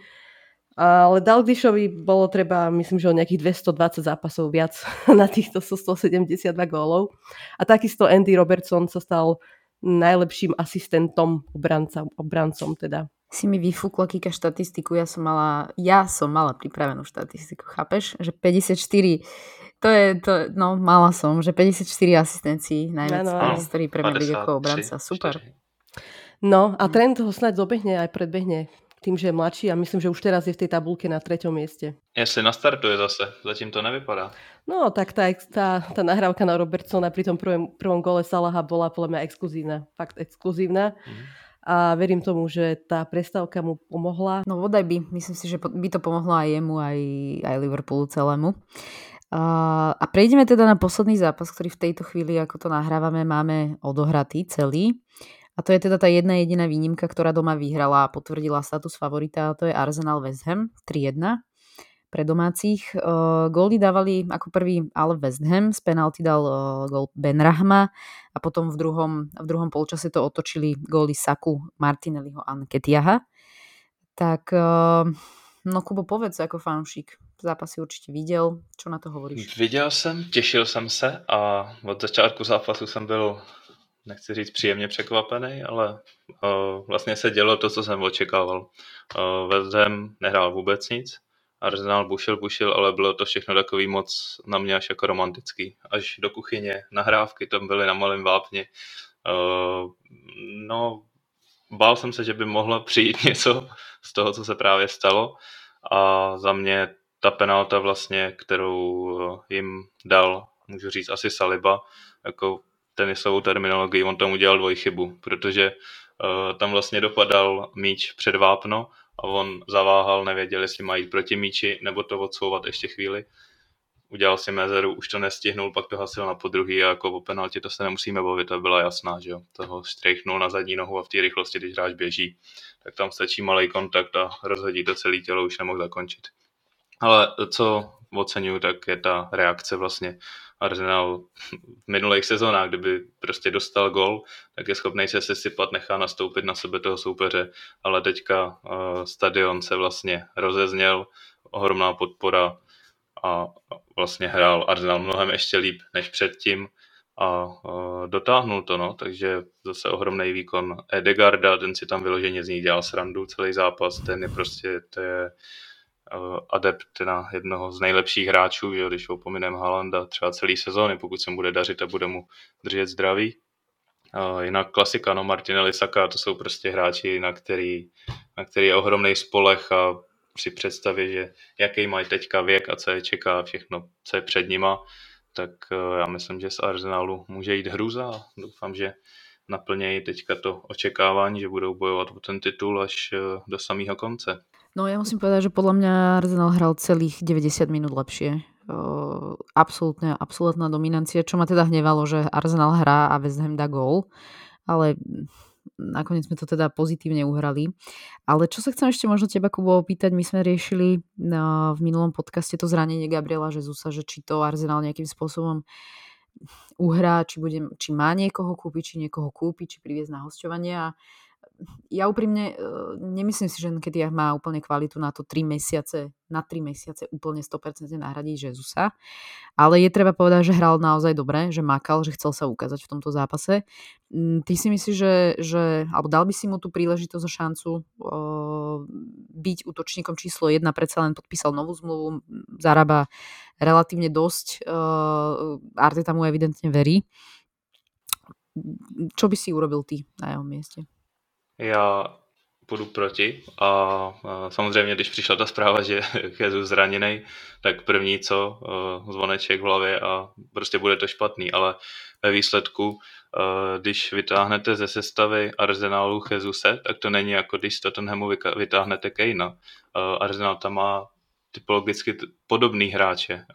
Ale Dalglishovi bolo treba, myslím, že o nejakých 220 zápasov viac [laughs] na týchto 172 gólov. A takisto Andy Robertson sa stal najlepším asistentom obranca, obrancom teda. Si mi vyfúkla Kika štatistiku, ja som mala, ja som mala pripravenú štatistiku, chápeš? Že 54, to je, to, no mala som, že 54 asistencií najviac v histórii Premier League ako obranca, super. 4. No a trend ho snáď dobehne aj predbehne tým, že je mladší a myslím, že už teraz je v tej tabulke na treťom mieste. Jestli nastartuje zase, zatím to nevypadá. No, tak tá, tá, tá nahrávka na Robertsona pri tom prvom, prvom gole Salaha bola podľa mňa exkluzívna. Fakt exkluzívna. Mm. A verím tomu, že tá prestávka mu pomohla. No vodaj by. Myslím si, že by to pomohlo aj jemu, aj, aj Liverpoolu celému. Uh, a prejdeme teda na posledný zápas, ktorý v tejto chvíli, ako to nahrávame, máme odohratý celý. A to je teda tá jedna jediná výnimka, ktorá doma vyhrala a potvrdila status favorita, a to je Arsenal West Ham 3-1 pre domácich. Uh, góly dávali ako prvý ale West Ham, z penalty dal uh, gól Ben Rahma a potom v druhom, v druhom polčase to otočili góly Saku, Martinelliho a Nketiaha. Tak uh, no Kubo, povedz ako fanúšik, zápasy určitě viděl, čo na to hovoríš? Viděl jsem, těšil jsem se a od začátku zápasu jsem byl nechci říct příjemně překvapený, ale uh, vlastně se dělo to, co jsem očekával. Uh, West Ham nehrál vůbec nic, Arsenal bušil, bušil, ale bylo to všechno takový moc na mě až jako romantický. Až do kuchyně, nahrávky tam byly na malém vápni. Uh, no, bál jsem se, že by mohlo přijít [laughs] něco z toho, co se právě stalo. A za mě ta penalta vlastně, kterou jim dal, můžu říct, asi Saliba, jako tenisovou terminologii, on tam udělal dvojchybu, protože uh, tam vlastně dopadal míč před vápno a on zaváhal, nevěděl, jestli má jít proti míči nebo to odsouvat ještě chvíli. Udělal si mezeru, už to nestihnul, pak to hasil na podruhý a jako o penaltě to se nemusíme bavit, to byla jasná, že jo. Toho střihnul na zadní nohu a v té rychlosti, když hráč běží, tak tam stačí malý kontakt a rozhodí to celé tělo, už nemohl zakončit. Ale co oceňuju, tak je ta reakce vlastně Arsenal v minulých sezónách, kdyby prostě dostal gol, tak je schopný se sesypat, nechá nastoupit na sebe toho soupeře, ale teďka uh, stadion se vlastně rozezněl, ohromná podpora a vlastně hrál Arsenal mnohem ještě líp než předtím a uh, dotáhnul to, no, takže zase ohromný výkon Edegarda, ten si tam vyloženě z ní dělal srandu celý zápas, ten je prostě, to je adept na jednoho z nejlepších hráčů, že když opominem Halanda třeba celý sezóny, pokud se mu bude dařit a bude mu držet zdraví. Uh, jinak klasika, no Martinelli, Saka, to jsou prostě hráči, na který, na který je ohromný spolech a při představě, že jaký mají teďka věk a co je čeká všechno, co je před nima, tak uh, já myslím, že z Arsenalu může jít hruza a doufám, že naplnějí teďka to očekávání, že budou bojovat o ten titul až do samého konce. No ja musím povedať, že podľa mňa Arsenal hral celých 90 minút lepšie. Uh, absolútna dominancia, čo ma teda hnevalo, že Arsenal hrá a West Ham dá gól, ale nakoniec sme to teda pozitívne uhrali. Ale čo sa chcem ešte možno teba, Kubo, opýtať, my sme riešili v minulom podcaste to zranenie Gabriela Žezusa, že či to Arsenal nejakým spôsobom uhrá, či, bude, či má niekoho kúpiť, či niekoho kúpiť, či priviesť na hostovanie a ja úprimne uh, nemyslím si, že Nketiah má úplne kvalitu na to 3 mesiace, na 3 mesiace úplne 100% nahradiť Jezusa. Ale je treba povedať, že hral naozaj dobre, že makal, že chcel sa ukázať v tomto zápase. Mm, ty si myslíš, že, že alebo dal by si mu tú príležitosť a šancu uh, byť útočníkom číslo 1, predsa len podpísal novú zmluvu, zarába relatívne dosť, uh, Arteta mu evidentne verí. Čo by si urobil ty na jeho mieste? Já půjdu proti a, a samozřejmě, když přišla ta zpráva, že [laughs] je zraněný, tak první co, uh, zvoneček v hlavě a prostě bude to špatný, ale ve výsledku, uh, když vytáhnete ze sestavy Arsenalu Jezuse, tak to není jako když z Tottenhamu vytáhnete Kejna. Uh, Arsenal tam má typologicky podobný hráče.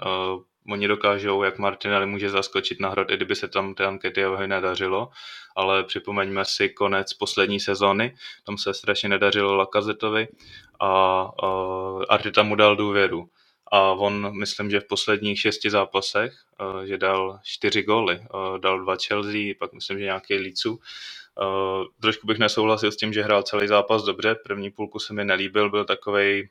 Oni dokážou, jak Martinelli může zaskočit na hrad, i kdyby se tam té ankety nedařilo, ale připomeňme si konec poslední sezóny, tam se strašně nedařilo Lakazetovi a, a Arteta mu dal důvěru. A on, myslím, že v posledních šesti zápasech, že dal čtyři góly, dal dva Chelsea, pak myslím, že nějaký Lícu. Trošku bych nesouhlasil s tím, že hrál celý zápas dobře, první půlku se mi nelíbil, byl takovej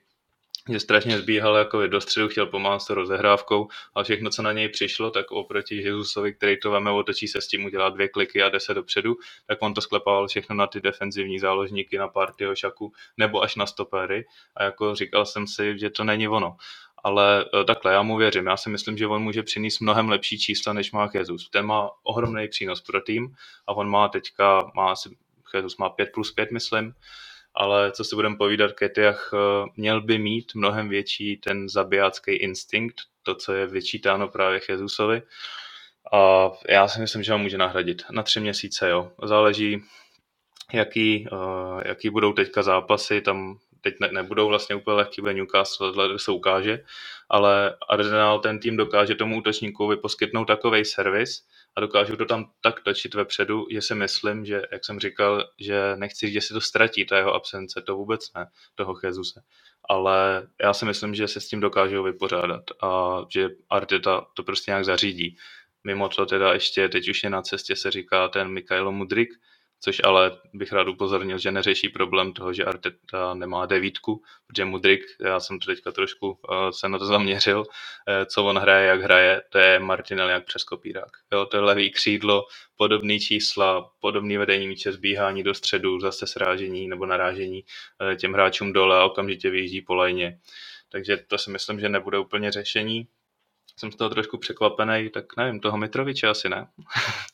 že strašně zbíhal jako do středu, chtěl pomáhat s rozehrávkou a všechno, co na něj přišlo, tak oproti Jezusovi, který to veme, otočí se s tím, udělá dvě kliky a jde se dopředu, tak on to sklepával všechno na ty defenzivní záložníky, na partyho šaku nebo až na stopery a jako říkal jsem si, že to není ono. Ale e, takhle, já mu věřím. Já si myslím, že on může přinést mnohem lepší čísla, než má Jesus. Ten má ohromný přínos pro tým a on má teďka, má asi, Jesus má 5 plus 5, myslím, ale co si budeme povídat, Ketiach měl by mít mnohem větší ten zabijácký instinkt, to, co je vyčítáno právě Jezusovi. A já si myslím, že ho může nahradit. Na tři měsíce, jo. Záleží, jaký, jaký budou teďka zápasy, tam teď ne, nebudou vlastně úplně lehký, bude Newcastle, tohle se ukáže, ale Arsenal ten tým dokáže tomu útočníkovi poskytnout takový servis a dokážou to tam tak točit vepředu, že si myslím, že, jak jsem říkal, že nechci že si to ztratí, ta jeho absence, to vůbec ne, toho Jezuse. Ale já si myslím, že se s tím dokážou vypořádat a že Arteta to prostě nějak zařídí. Mimo to teda ještě, teď už je na cestě, se říká ten Mikhailo Mudrik, což ale bych rád upozornil, že neřeší problém toho, že Arteta nemá devítku, protože Mudrik, já jsem to teďka trošku uh, se na to zaměřil, uh, co on hraje, jak hraje, to je Martinelli jak přes kopírák. Jo, to je levý křídlo, podobný čísla, podobný vedení míče, zbíhání do středu, zase srážení nebo narážení uh, těm hráčům dole a okamžitě vyjíždí po lajně. Takže to si myslím, že nebude úplně řešení. Jsem z toho trošku překvapený, tak nevím, toho Mitroviče asi ne. [laughs]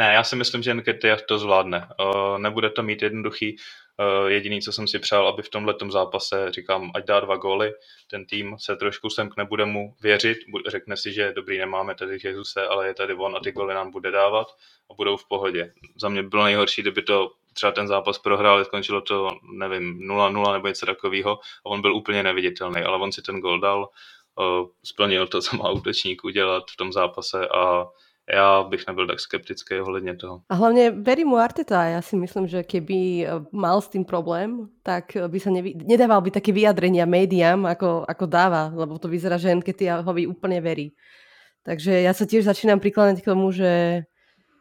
Ne, já si myslím, že Nketiah to zvládne. Uh, nebude to mít jednoduchý. Uh, jediný, co jsem si přál, aby v tomhle zápase, říkám, ať dá dva góly, ten tým se trošku semkne, bude mu věřit, řekne si, že dobrý, nemáme tady Jezuse, ale je tady on a ty góly nám bude dávat a budou v pohodě. Za mě bylo nejhorší, kdyby to třeba ten zápas prohrál, skončilo to, nevím, 0-0 nebo něco takového a on byl úplně neviditelný, ale on si ten gol dal, uh, splnil to, co má útočník udělat v tom zápase a já bych nebyl tak skeptický ohledně toho. A hlavně verí mu Arteta. Já si myslím, že keby eh, mal s tím problém, tak by sa nevy... nedával by také vyjadrenia médiám, ako, ako dáva, lebo to vyzerá, že Nketiahovi úplne verí. Takže ja sa tiež začínam prikladať k tomu, že,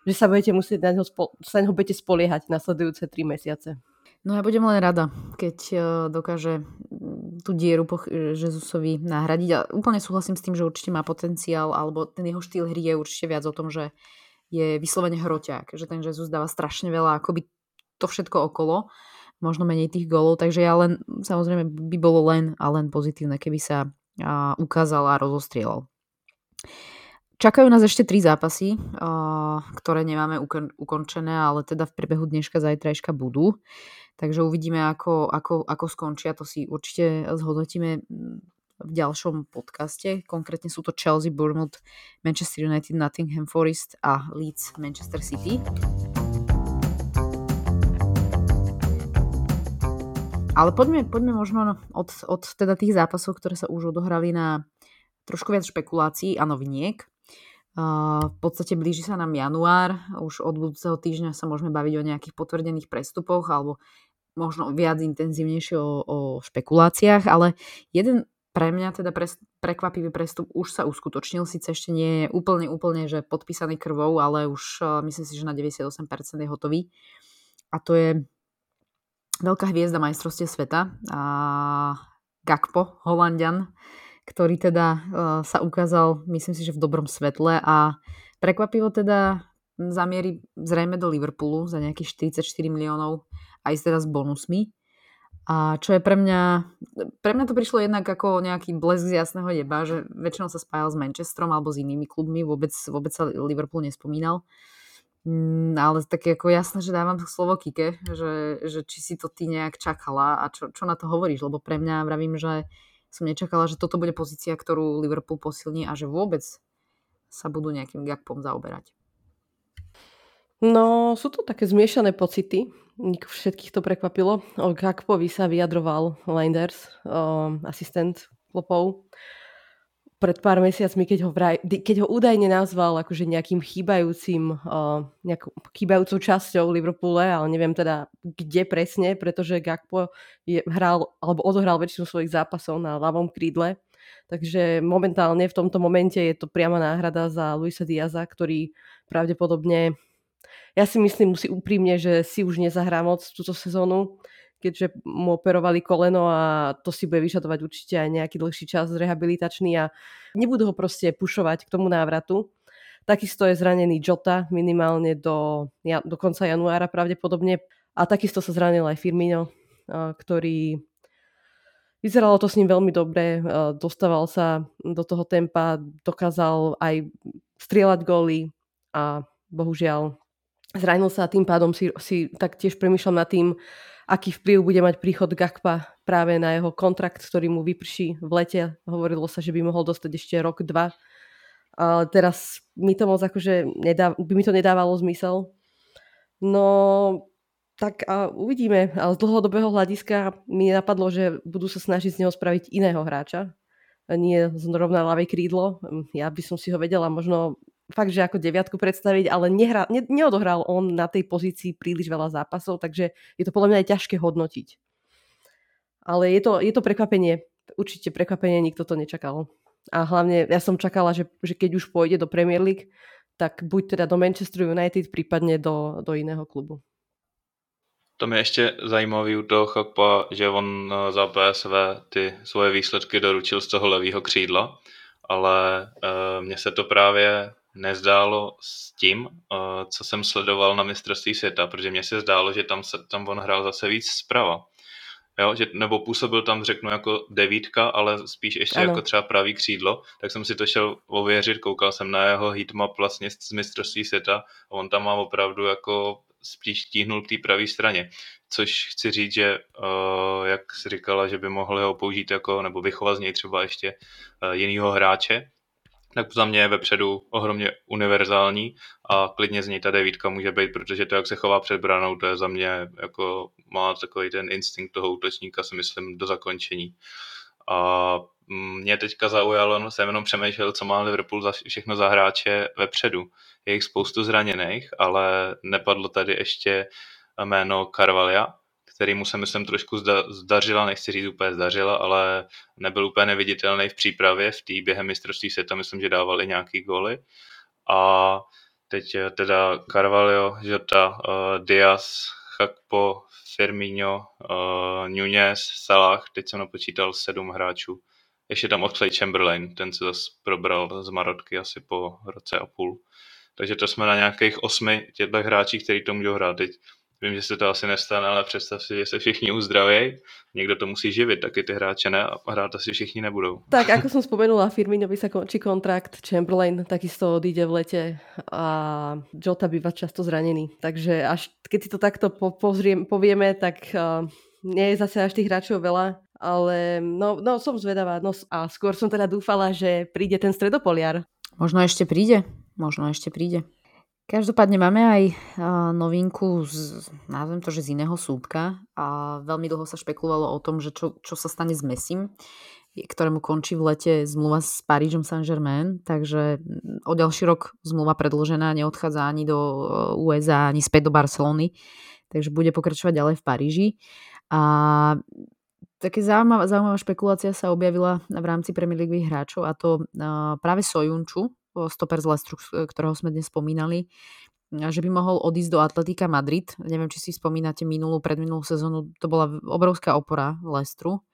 že sa budete musieť na neho, spo... sa neho budete spoliehať nasledujúce tri mesiace. No ja budem len rada, keď eh, dokáže tú dieru po Jezusovi nahradiť. A úplne súhlasím s tým, že určite má potenciál, alebo ten jeho štýl hry je určite viac o tom, že je vyslovene hroťák, že ten Jezus dáva strašne veľa, akoby to všetko okolo, možno menej tých golov, takže ja len, samozrejme by bolo len a len pozitívne, keby sa a, ukázal a rozostrielal. Čakajú nás ešte tri zápasy, a, ktoré nemáme ukončené, ale teda v priebehu dneška, zajtrajška budú. Takže uvidíme, ako, ako, ako skončia. To si určite zhodnotíme mm, v ďalšom podcaste. Konkrétne sú to Chelsea, Bournemouth, Manchester United, Nottingham Forest a Leeds, Manchester City. Ale poďme, poďme možno od, od teda tých zápasov, ktoré sa už odohrali na trošku viac špekulácií a noviniek. Uh, v podstate blíži sa nám január, už od budúceho týždňa sa môžeme baviť o nejakých potvrdených prestupoch alebo možno viac intenzívnejšie o, o špekuláciách, ale jeden pre mňa teda pre, prekvapivý prestup už sa uskutočnil, síce ešte nie je úplne, úplne, že podpísaný krvou, ale už uh, myslím si, že na 98% je hotový. A to je veľká hviezda majstrovstie sveta, a Gakpo, Holandian, ktorý teda uh, sa ukázal, myslím si, že v dobrom svetle. A prekvapivo teda zamierí zrejme do Liverpoolu za nejakých 44 miliónov aj teda s bonusmi. A čo je pre mňa, pre mňa to prišlo jednak ako nejaký blesk z jasného neba, že väčšinou sa spájal s Manchesterom alebo s inými klubmi, vôbec, vôbec sa Liverpool nespomínal. Mm, ale tak ako jasné, že dávam slovo Kike, že, že či si to ty nejak čakala a čo, čo na to hovoríš, lebo pre mňa vravím, že som nečakala, že toto bude pozícia, ktorú Liverpool posilní a že vôbec sa budú nejakým gapom zaoberať. No, sú to také zmiešané pocity. Všetkých to prekvapilo. O Gakpovi sa vyjadroval Linders, asistent klopov, pred pár mesiacmi, keď ho, vraj, keď ho údajne nazval akože nejakým chýbajúcim, uh, nejakou chýbajúcou časťou Liverpoole, ale neviem teda kde presne, pretože Gakpo je, hral alebo odohral väčšinu svojich zápasov na ľavom krídle. Takže momentálne v tomto momente je to priama náhrada za Luisa Diaza, ktorý pravdepodobne ja si myslím si úprimne, že si už nezahrá moc túto sezónu, keďže mu operovali koleno a to si bude vyžadovať určite aj nejaký dlhší čas rehabilitačný a nebudú ho proste pušovať k tomu návratu. Takisto je zranený Jota minimálne do, do konca januára pravdepodobne a takisto sa zranil aj Firmino, ktorý Vyzeralo to s ním veľmi dobre, dostával sa do toho tempa, dokázal aj strieľať góly a bohužiaľ zranil sa a tým pádom si, si tak tiež premyšľam nad tým, aký vplyv bude mať príchod Gakpa práve na jeho kontrakt, ktorý mu vyprší v lete. Hovorilo sa, že by mohol dostať ešte rok, dva. Ale teraz mi to moc akože nedá, by mi to nedávalo zmysel. No, tak a uvidíme. Ale z dlhodobého hľadiska mi napadlo, že budú sa snažiť z neho spraviť iného hráča. Nie zrovna ľavej krídlo. Ja by som si ho vedela možno fakt, že ako deviatku predstaviť, ale nehra, ne, neodohral on na tej pozícii príliš veľa zápasov, takže je to podľa mňa aj ťažké hodnotiť. Ale je to, je to prekvapenie. Určite prekvapenie, nikto to nečakal. A hlavne ja som čakala, že, že keď už pôjde do Premier League, tak buď teda do Manchester United, prípadne do, do iného klubu. To mi ještě zajímavý u toho Chakpa, že on eh, za PSV ty svoje výsledky doručil z toho levého křídla, ale uh, mně se to právě nezdálo s tím, uh, co jsem sledoval na mistrovství světa, protože mně se zdálo, že tam, se, tam on hrál zase víc zprava. Jo, že, nebo působil tam, řeknu, jako devítka, ale spíš ještě ano. jako třeba pravý křídlo, tak jsem si to šel ověřit, koukal jsem na jeho heatmap vlastně z mistrovství světa a on tam má opravdu jako spíš tíhnul k té pravé straně. Což chci říct, že uh, jak si říkala, že by mohli ho použít jako, nebo vychovat z něj třeba ještě uh, jinýho hráče, tak za mě je vepředu ohromně univerzální a klidně z něj ta devítka může být, protože to, jak se chová před branou, to je za mě jako má takový ten instinkt toho útočníka, si myslím, do zakončení. A mě teďka zaujalo, no, jsem jenom přemýšlel, co má Liverpool za všechno za hráče vepředu. Je jich spoustu zraněných, ale nepadlo tady ještě jméno Carvalha, který mu se myslím trošku zda, zdařila, nechci říct úplně zdařila, ale nebyl úplně neviditelný v přípravě, v té během mistrovství světa, myslím, že dával i nějaký góly. A teď teda Carvalho, Jota, uh, Diaz, Chakpo, Firmino, uh, Nunez, Salah, teď jsem napočítal sedm hráčů. Ještě tam Oxlade Chamberlain, ten se zase probral z Marotky asi po roce a půl. Takže to jsme na nějakých osmi těchto hráčích, kteří to můžou hrát. Teď Vím, že se to asi nestane, ale představ si, že se všichni uzdraví. Někdo to musí živit, taky ty hráče ne a hrát asi všichni nebudou. Tak, jako jsem spomenula, Firminovi sa končí kontrakt, Chamberlain takisto odíde v lete a Jota býva často zranený. Takže až keď si to takto po, pozriem, povieme, tak uh, nie je zase až tých hráčov veľa, ale no, no som zvedavá. No a skôr som teda dúfala, že príde ten stredopoliar. Možno ešte príde. Možno ešte príde. Každopádne máme aj novinku, z, nazvem to, že z iného súdka. A veľmi dlho sa špekulovalo o tom, že čo, čo sa stane s Messim, ktorému končí v lete zmluva s Parížom Saint-Germain, takže o ďalší rok zmluva predložená, neodchádza ani do USA, ani späť do Barcelony, takže bude pokračovať ďalej v Paríži. A také zaujímavá, zaujímavá špekulácia sa objavila v rámci Premier League hráčov a to práve Sojunču, stoper z Lestru, ktorého sme dnes spomínali, že by mohol odísť do Atletika Madrid. Neviem, či si spomínate minulú, predminulú sezónu, to bola obrovská opora Lestru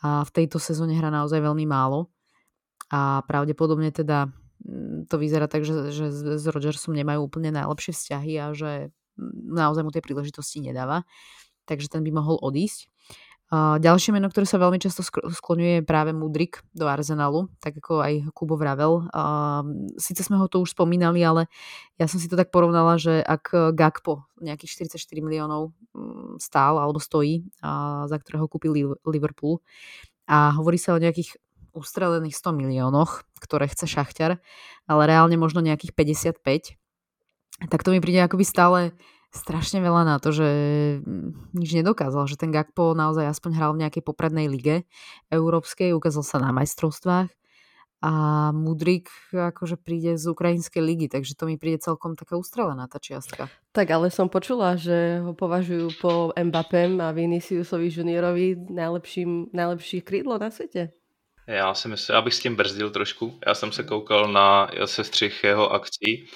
a v tejto sezóne hrá naozaj veľmi málo a pravdepodobne teda mm, to vyzerá tak, že, že s Rodgersom nemajú úplne najlepšie vzťahy a že mm, naozaj mu tie príležitosti nedáva. Takže ten by mohol odísť. Ďalšie meno, ktoré sa veľmi často skloňuje je práve Mudrik do Arsenalu, tak ako aj Kubo vravel. Sice sme ho tu už spomínali, ale ja som si to tak porovnala, že ak Gakpo nejakých 44 miliónov mm, stál alebo stojí, za ktorého kúpil Liverpool a hovorí sa o nejakých ustrelených 100 miliónoch, ktoré chce Šachťar, ale reálne možno nejakých 55, tak to mi príde akoby stále strašne veľa na to, že mm, nič nedokázal, že ten Gakpo naozaj aspoň hral v nejakej poprednej lige európskej, ukázal sa na majstrovstvách a Mudrik akože príde z ukrajinskej ligy, takže to mi príde celkom taká ustrelená tá čiastka. Tak ale som počula, že ho považujú po Mbappem a Viniciusovi juniorovi najlepším, najlepší krídlo na svete. Já si myslím, abych s tím brzdil trošku. Já jsem se koukal na sestřih jeho akcí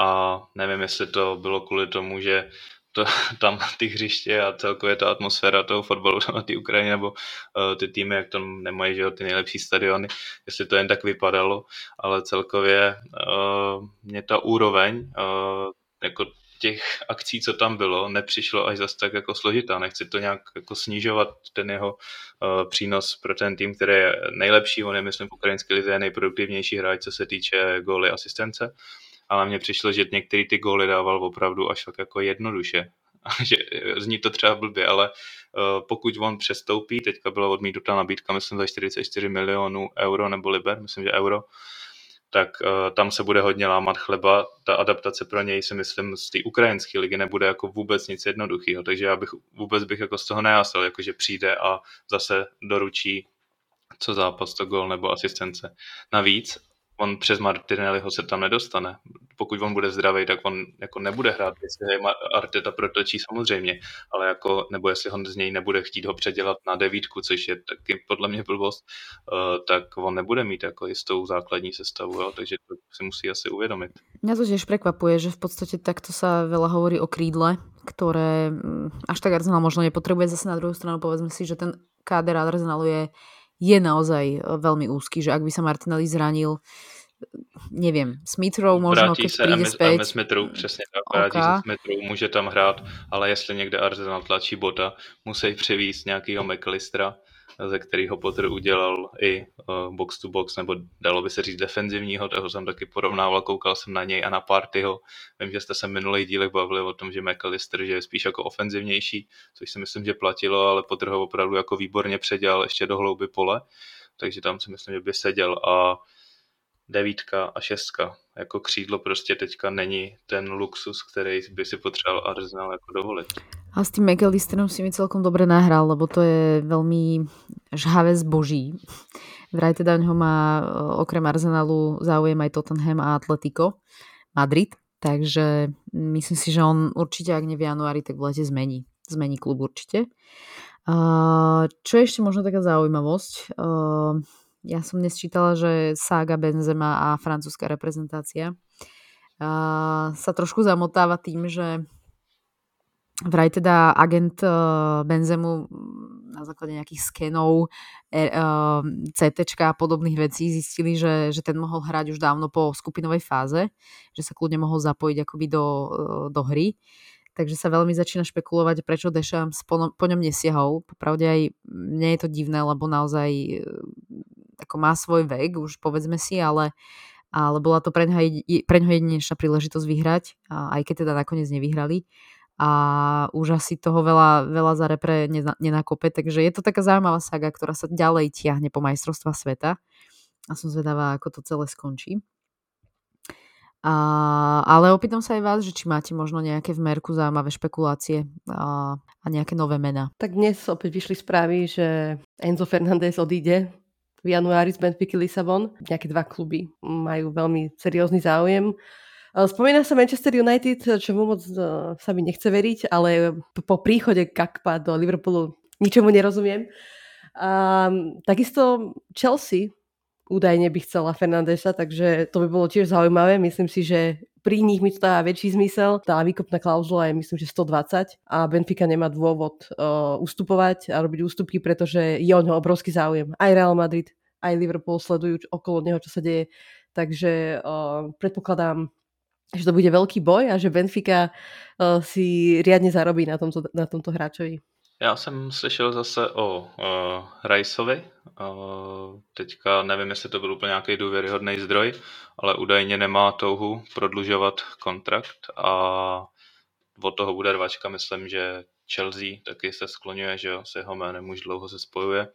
a nevím, jestli to bylo kvůli tomu, že to, [laughs] tam ty hřiště a celkově ta atmosféra toho fotbalu [laughs] na té Ukrajině nebo uh, ty týmy, jak tam nemají že, ty nejlepší stadiony, jestli to jen tak vypadalo, ale celkově uh, mě ta úroveň uh, jako těch akcí, co tam bylo, nepřišlo až zase tak jako složitá. Nechci to nějak jako snižovat ten jeho uh, přínos pro ten tým, který je nejlepší. On je, myslím, v ukrajinské lize nejproduktivnější hráč, co se týče góly asistence ale mně přišlo, že některý ty góly dával opravdu až tak jako jednoduše. [laughs] že zní to třeba blbě, ale uh, pokud on přestoupí, teďka byla odmítnutá nabídka, myslím, za 44 milionů euro nebo liber, myslím, že euro, tak uh, tam se bude hodně lámat chleba. Ta adaptace pro něj si myslím z té ukrajinské ligy nebude jako vůbec nic jednoduchého, takže já bych vůbec bych jako z toho nejasel, jako že přijde a zase doručí co zápas, to gol nebo asistence. Navíc on přes Martinelliho se tam nedostane. Pokud on bude zdravý, tak on jako nebude hrát, jestli je Arteta protočí samozřejmě, ale jako, nebo jestli on z něj nebude chtít ho předělat na devítku, což je taky podle mě blbost, uh, tak on nebude mít jako jistou základní sestavu, jo? takže to si musí asi uvědomit. Mňa to tiež prekvapuje, že v podstate takto sa veľa hovorí o krídle, ktoré mm, až tak Arsenal možno nepotrebuje. Zase na druhú stranu povedzme si, že ten káder Arsenalu je je naozaj e, veľmi úzky, že ak by sa Martinelli zranil, neviem, Smithrow možno, vrátí keď se príde späť. Smithrow, přesně tak, vrátí okay. se Smithrow, může tam hrát, ale jestli někde Arsenal tlačí bota, musí převíst nějakýho McAllistera, ze kterého Potter udělal i uh, box to box, nebo dalo by se říct defenzivního, toho jsem taky porovnával, koukal jsem na něj a na Partyho. Vím, že jste se minulých dílech bavili o tom, že McAllister že je spíš jako ofenzivnější, což si myslím, že platilo, ale Potter ho opravdu jako výborně předělal ještě do hlouby pole, takže tam si myslím, že by seděl a devítka a šestka. Jako křídlo prostě teďka není ten luxus, který by si potřeboval Arsenal jako dovolit. A s tým McAllisterom si mi celkom dobre nahral, lebo to je veľmi žhavé zboží. Vraj teda ňo má e, okrem Arsenalu záujem aj Tottenham a Atletico Madrid, takže myslím si, že on určite, ak nie v januári, tak v lete zmení. Zmení klub určite. čo je ešte možno taká zaujímavosť? ja som dnes čítala, že Saga Benzema a francúzska reprezentácia sa trošku zamotáva tým, že vraj teda agent Benzemu na základe nejakých skenov e, CT a podobných vecí zistili, že, že ten mohol hrať už dávno po skupinovej fáze, že sa kľudne mohol zapojiť akoby do, do hry. Takže sa veľmi začína špekulovať, prečo Deschamps po, po ňom nesiahol. Popravde aj mne je to divné, lebo naozaj ako má svoj vek, už povedzme si, ale, ale bola to pre ňoho jedinečná príležitosť vyhrať, aj keď teda nakoniec nevyhrali a už asi toho veľa, veľa za repre nenakope, takže je to taká zaujímavá saga, ktorá sa ďalej tiahne po majstrovstva sveta a som zvedavá, ako to celé skončí. A, ale opýtam sa aj vás, že či máte možno nejaké v merku zaujímavé špekulácie a, a nejaké nové mená. Tak dnes opäť vyšli správy, že Enzo Fernández odíde v januári z Benfica Lisabon. Nejaké dva kluby majú veľmi seriózny záujem. Spomína sa Manchester United, čo mu moc uh, sa mi nechce veriť, ale po príchode Kakpa do Liverpoolu ničomu nerozumiem. Um, takisto Chelsea údajne by chcela Fernandesa, takže to by bolo tiež zaujímavé. Myslím si, že pri nich mi to dáva väčší zmysel. Tá výkopná klauzula je myslím, že 120 a Benfica nemá dôvod uh, ustupovať a robiť ústupky, pretože je o neho obrovský záujem. Aj Real Madrid, aj Liverpool sledujú okolo neho, čo sa deje. Takže uh, predpokladám, že to bude veľký boj a že Benfica uh, si riadne zarobí na tomto, na tomto hráčovi. Já jsem slyšel zase o uh, Riceovi. Uh, teďka nevím, jestli to byl úplně nějaký důvěryhodný zdroj, ale údajně nemá touhu prodlužovat kontrakt a od toho bude rvačka. Myslím, že Chelsea taky se skloňuje, že jo, s jeho jménem už dlouho se spojuje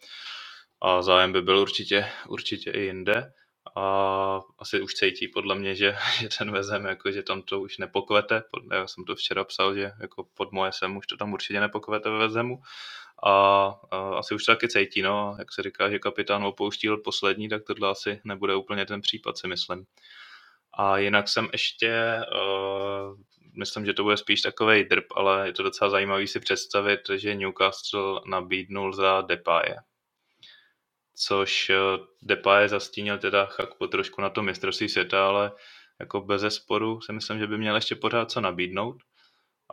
a zájem by byl určitě, určitě i jinde a asi už cítí podle mě, že, [laughs] že ten vezem, jako, že tam to už nepokvete. Já jsem to včera psal, že jako pod moje sem už to tam určitě nepokvete ve vezemu. A, a asi už to taky cítí, no. Jak se říká, že kapitán opouštíl poslední, tak tohle asi nebude úplně ten případ, si myslím. A jinak jsem ještě, uh, myslím, že to bude spíš takový drb, ale je to docela zajímavý si představit, že Newcastle nabídnul za Depaye což eh, Depay zastínil teda Chakpo trošku na tom mistrovství světa, ale jako bez sporu si myslím, že by měl ještě pořád co nabídnout.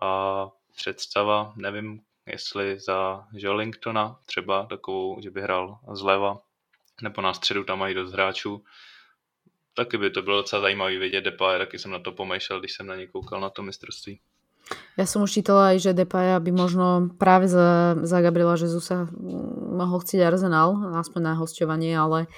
A představa, nevím, jestli za Jolingtona třeba takovou, že by hrál zleva, nebo na středu tam mají dost hráčů. Taky by to bylo docela zajímavé vidět Depay, taky jsem na to pomýšlel, když jsem na ně koukal na to mistrovství. Ja som už čítala aj, že Depaja by možno práve za, za Gabriela Jezusa mohol chcieť Arsenal, aspoň na hostovanie, ale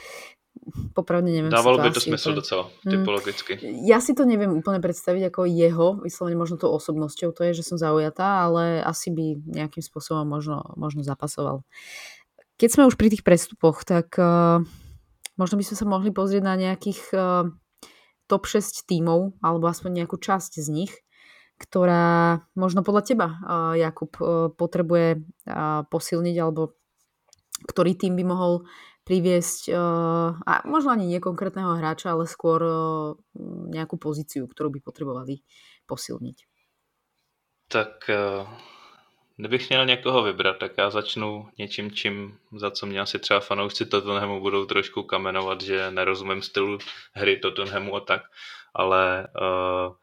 popravde neviem Dávalo by to smysl úplne... docela, mm. typologicky. Ja si to neviem úplne predstaviť ako jeho, vyslovene možno tou osobnosťou, to je, že som zaujatá, ale asi by nejakým spôsobom možno, možno zapasoval. Keď sme už pri tých prestupoch, tak uh, možno by sme sa mohli pozrieť na nejakých uh, top 6 tímov, alebo aspoň nejakú časť z nich, ktorá možno podľa teba, uh, Jakub, uh, potrebuje uh, posilniť, alebo ktorý tým by mohol priviesť, a možno ani nie konkrétneho hráča, ale skôr nejakú pozíciu, ktorú by potrebovali posilniť. Tak Kdybych měl někoho vybrat, tak já začnu něčím, čím, za co mě asi třeba fanoušci Tottenhamu budou trošku kamenovat, že nerozumím stylu hry Tottenhamu a tak, ale uh,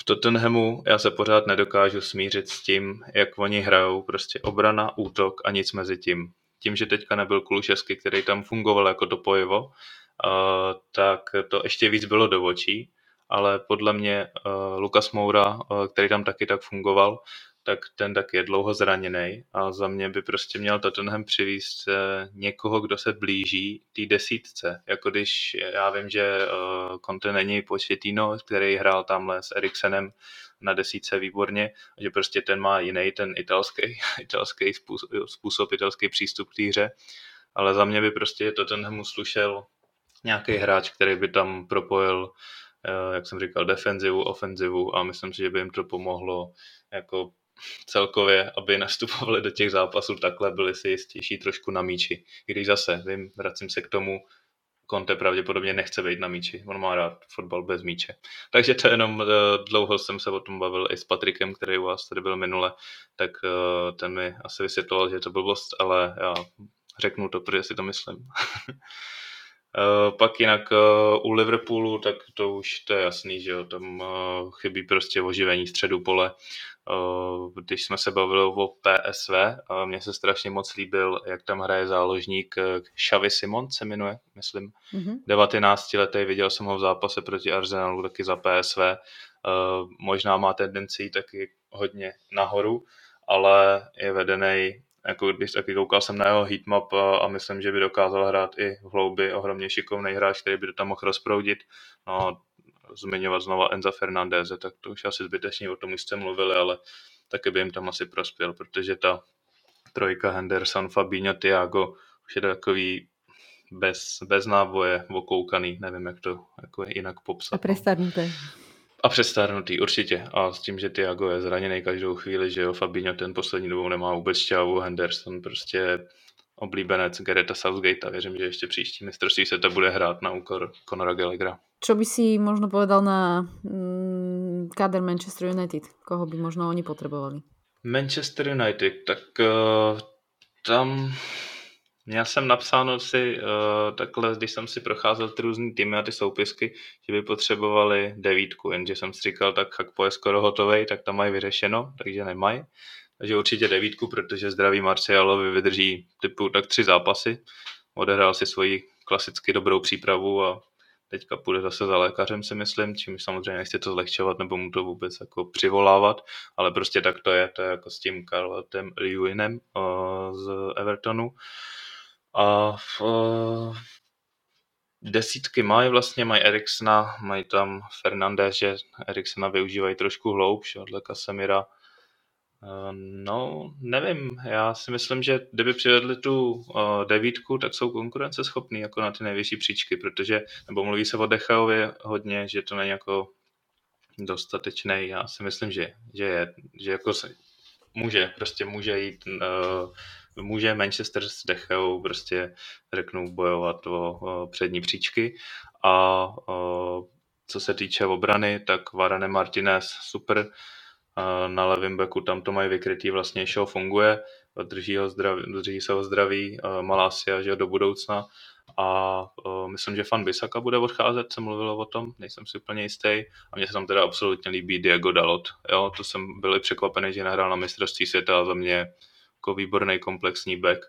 v Tottenhamu já se pořád nedokážu smířit s tím, jak oni hrajou, prostě obrana, útok a nic mezi tím. Tím, že teďka nebyl Kuluševský, který tam fungoval jako to pojivo, uh, tak to ještě víc bylo do očí, ale podle mě uh, Lukas Moura, uh, který tam taky tak fungoval, tak ten tak je dlouho zraněný a za mě by prostě měl Tottenham přivízt eh, někoho, kdo se blíží té desítce. Jako když já vím, že uh, Conte není Pochettino, který hrál tamhle s Eriksenem na desítce výborně, že prostě ten má jiný, ten italský, [laughs] italský způsob, způsob, italský přístup k té hře, ale za mě by prostě Tottenhamu slušel nějaký hráč, který by tam propojil, eh, jak jsem říkal, defenzivu, ofenzivu a myslím si, že by jim to pomohlo jako celkově, aby nastupovali do těch zápasů takhle, byli si jistější trošku na míči. I když zase, vím, vracím se k tomu, Conte pravděpodobně nechce být na míči, on má rád fotbal bez míče. Takže to jenom eh, dlouho jsem se o tom bavil i s Patrikem, který u vás tady byl minule, tak eh, ten mi asi vysvětloval, že je to blbost, ale já řeknu to, protože si to myslím. [laughs] Eh, pak jinak u Liverpoolu, tak to už to je jasný, že jo, tam chybí prostě oživení středu pole. Eh, když jsme se bavili o PSV, mně se strašně moc líbil, jak tam hraje záložník eh, Xavi Simon, se jmenuje, myslím. Mm-hmm. 19 letý, viděl jsem ho v zápase proti Arsenalu taky za PSV. Eh, možná má tendenci taky hodně nahoru, ale je vedený jako když taky koukal jsem na jeho heatmap a, a myslím, že by dokázal hrát i v hloubi ohromně šikovný hráč, který by to tam mohl rozproudit. No, zmiňovat znova Enza Fernandeze, tak to už asi zbytečně o tom už jste mluvili, ale taky by jim tam asi prospěl, protože ta trojka Henderson, Fabinho, Thiago už je takový bez, bez náboje, okoukaný, nevím, jak to jako je jinak popsat. A prestarnuté. A přestárnutý, určitě. A s tím, že Thiago je zraněný každou chvíli, že jo, Fabinho ten poslední dobou nemá vůbec šťávu, Henderson prostě oblíbenec Gareta Southgate a věřím, že ještě příští mistrovství se to bude hrát na úkor Conora Gallaghera. Čo by si možno povedal na mm, kader Manchester United? Koho by možno oni potrebovali? Manchester United, tak uh, tam Měl jsem napsáno si uh, takhle, když jsem si procházel ty různé týmy a ty soupisky, že by potřebovali devítku, jenže jsem si říkal, tak Hakpo je skoro hotový, tak tam mají vyřešeno, takže nemají. Takže určitě devítku, protože zdravý Marcialovi vydrží typu tak tři zápasy. Odehrál si svoji klasicky dobrou přípravu a teďka půjde zase za lékařem, si myslím, čím samozřejmě nechci to zlehčovat nebo mu to vůbec jako přivolávat, ale prostě tak to je, to je jako s tím Carletem Lewinem uh, z Evertonu. A uh, desítky mají vlastně, mají Eriksona, mají tam Fernandez, že Eriksona využívají trošku hloubš, odle Casemira, Eh, no, nevím. Já si myslím, že kdyby přivedli tu uh, devítku, tak jsou konkurenceschopní jako na ty nejvyšší příčky, protože, nebo mluví se o Dechaově hodně, že to není jako dostatečný. Já si myslím, že, že je, že jako se, může, prostě může jít, uh, může Manchester s Dechou prostě, řeknu, bojovat o, přední příčky a co se týče obrany, tak Varane Martinez super, na levém beku, tam to mají vykrytý, vlastně show funguje, drží, ho zdraví, drží se ho zdraví, Malásia, že do budoucna. A uh, myslím, že fan Bisaka bude odcházet, jsem mluvil o tom, nejsem si úplně jistý. A mně se tam teda absolutně líbí Diego Dalot, jo, to jsem byl překvapený, že nahrál na mistrovství světa a za mě jako výborný komplexní back,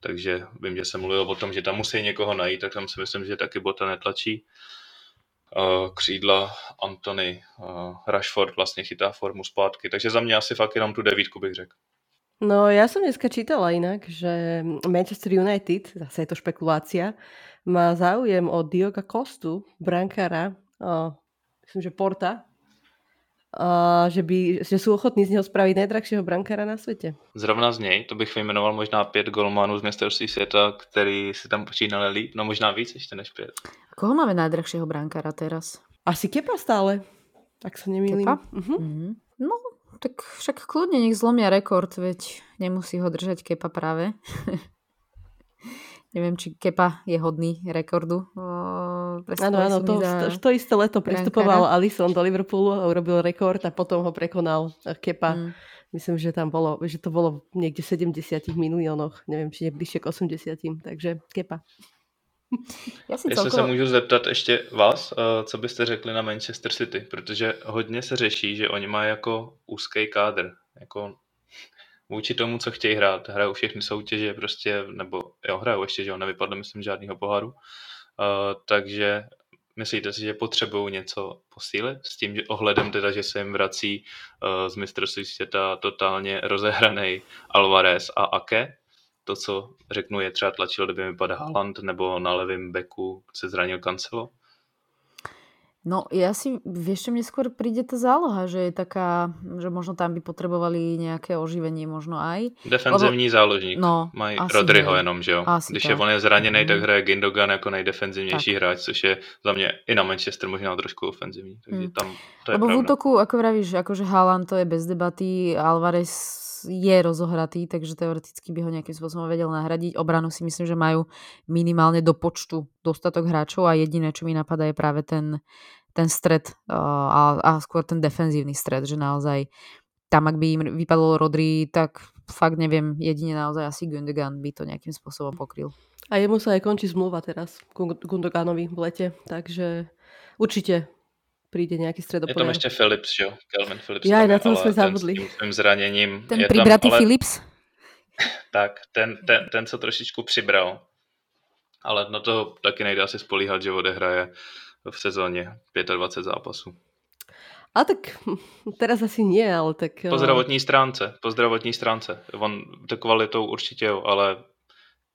takže vím, že jsem mluvil o tom, že tam musí někoho najít, tak tam si myslím, že taky Bota netlačí křídla Antony uh, Rashford vlastně chytá formu zpátky. Takže za mě asi fakt jenom tu devítku bych řekl. No ja som dneska čítala inak, že Manchester United, zase je to špekulácia, má záujem o Dioga Kostu, brankára, o, myslím, že Porta, že, by, že sú ochotní z neho spraviť najdrahšieho brankára na svete. Zrovna z něj, to bych vyjmenoval možná pět golmanů z mistrovství světa, který si tam počínali líp, no možná víc ještě než pět. Koho máme najdrahšieho brankára teraz? Asi Kepa stále, tak sa nemýlim. Kepa? Uh-huh. Mm-hmm. No, tak však kľudne nech zlomia rekord, veď nemusí ho držať Kepa práve. [laughs] Neviem, či Kepa je hodný rekordu. Áno, áno, to, to, to isté leto pristupoval Alisson do Liverpoolu a urobil rekord a potom ho prekonal Kepa. Mm. Myslím, že tam bolo, že to bolo niekde 70 miliónoch, neviem, či bližšie k 80, takže Kepa. [laughs] Já si Jestli celkovo... se můžu zeptat ještě vás, eh, co byste řekli na Manchester City, protože hodně se řeší, že oni mají jako úzký kádr, jako vůči tomu, co chtějí hrát. Hrajou všechny soutěže prostě, nebo jo, hrajou ještě, že on nevypadl, myslím, žádného poháru. Uh, takže myslíte si, že potřebují něco posílit s tím že ohledem teda, že se jim vrací uh, z mistrovství světa totálně rozehraný Alvarez a Ake, to, co řeknu, je třeba tlačil, kdyby mi padl Haaland, nebo na levém beku se zranil Cancelo? No ja si, vieš čo, mne skôr príde tá záloha, že je taká, že možno tam by potrebovali nejaké oživenie možno aj. Defenzivní Lebo... záložník. No, Mají Rodryho ne. jenom, že jo. Asi Když tak. je on je zraněný, mm. tak hraje Gindogan jako nejdefenzivnější tak. hráč, což je za mě i na Manchester možná trošku ofenzivní. Takže mm. tam to je Lebo pravda. v útoku, ako vravíš, akože Haaland to je bez debaty, Alvarez je rozohratý, takže teoreticky by ho nejakým spôsobom vedel nahradiť. Obranu si myslím, že majú minimálne do počtu dostatok hráčov a jediné, čo mi napadá, je práve ten ten stred a, a skôr ten defenzívny stred, že naozaj tam, ak by im vypadlo Rodri, tak fakt neviem, jedine naozaj asi Gundogan by to nejakým spôsobom pokryl. A jemu sa aj končí zmluva teraz, Gundoganovi v lete, takže určite príde nejaký stredopoliar. Je tam ešte Philips, jo? Kelvin Philips. Ja aj na to sme zabudli. Ten zranením. Ten je pribratý ale... Philips? [laughs] tak, ten, ten, ten co trošičku přibral. Ale na to taky nejde asi spolíhat, že odehraje v sezóně 25 zápasů. A tak [laughs] teraz asi nie, ale tak... Po zdravotní stránce, po zdravotní stránce. On to kvalitou určitě ale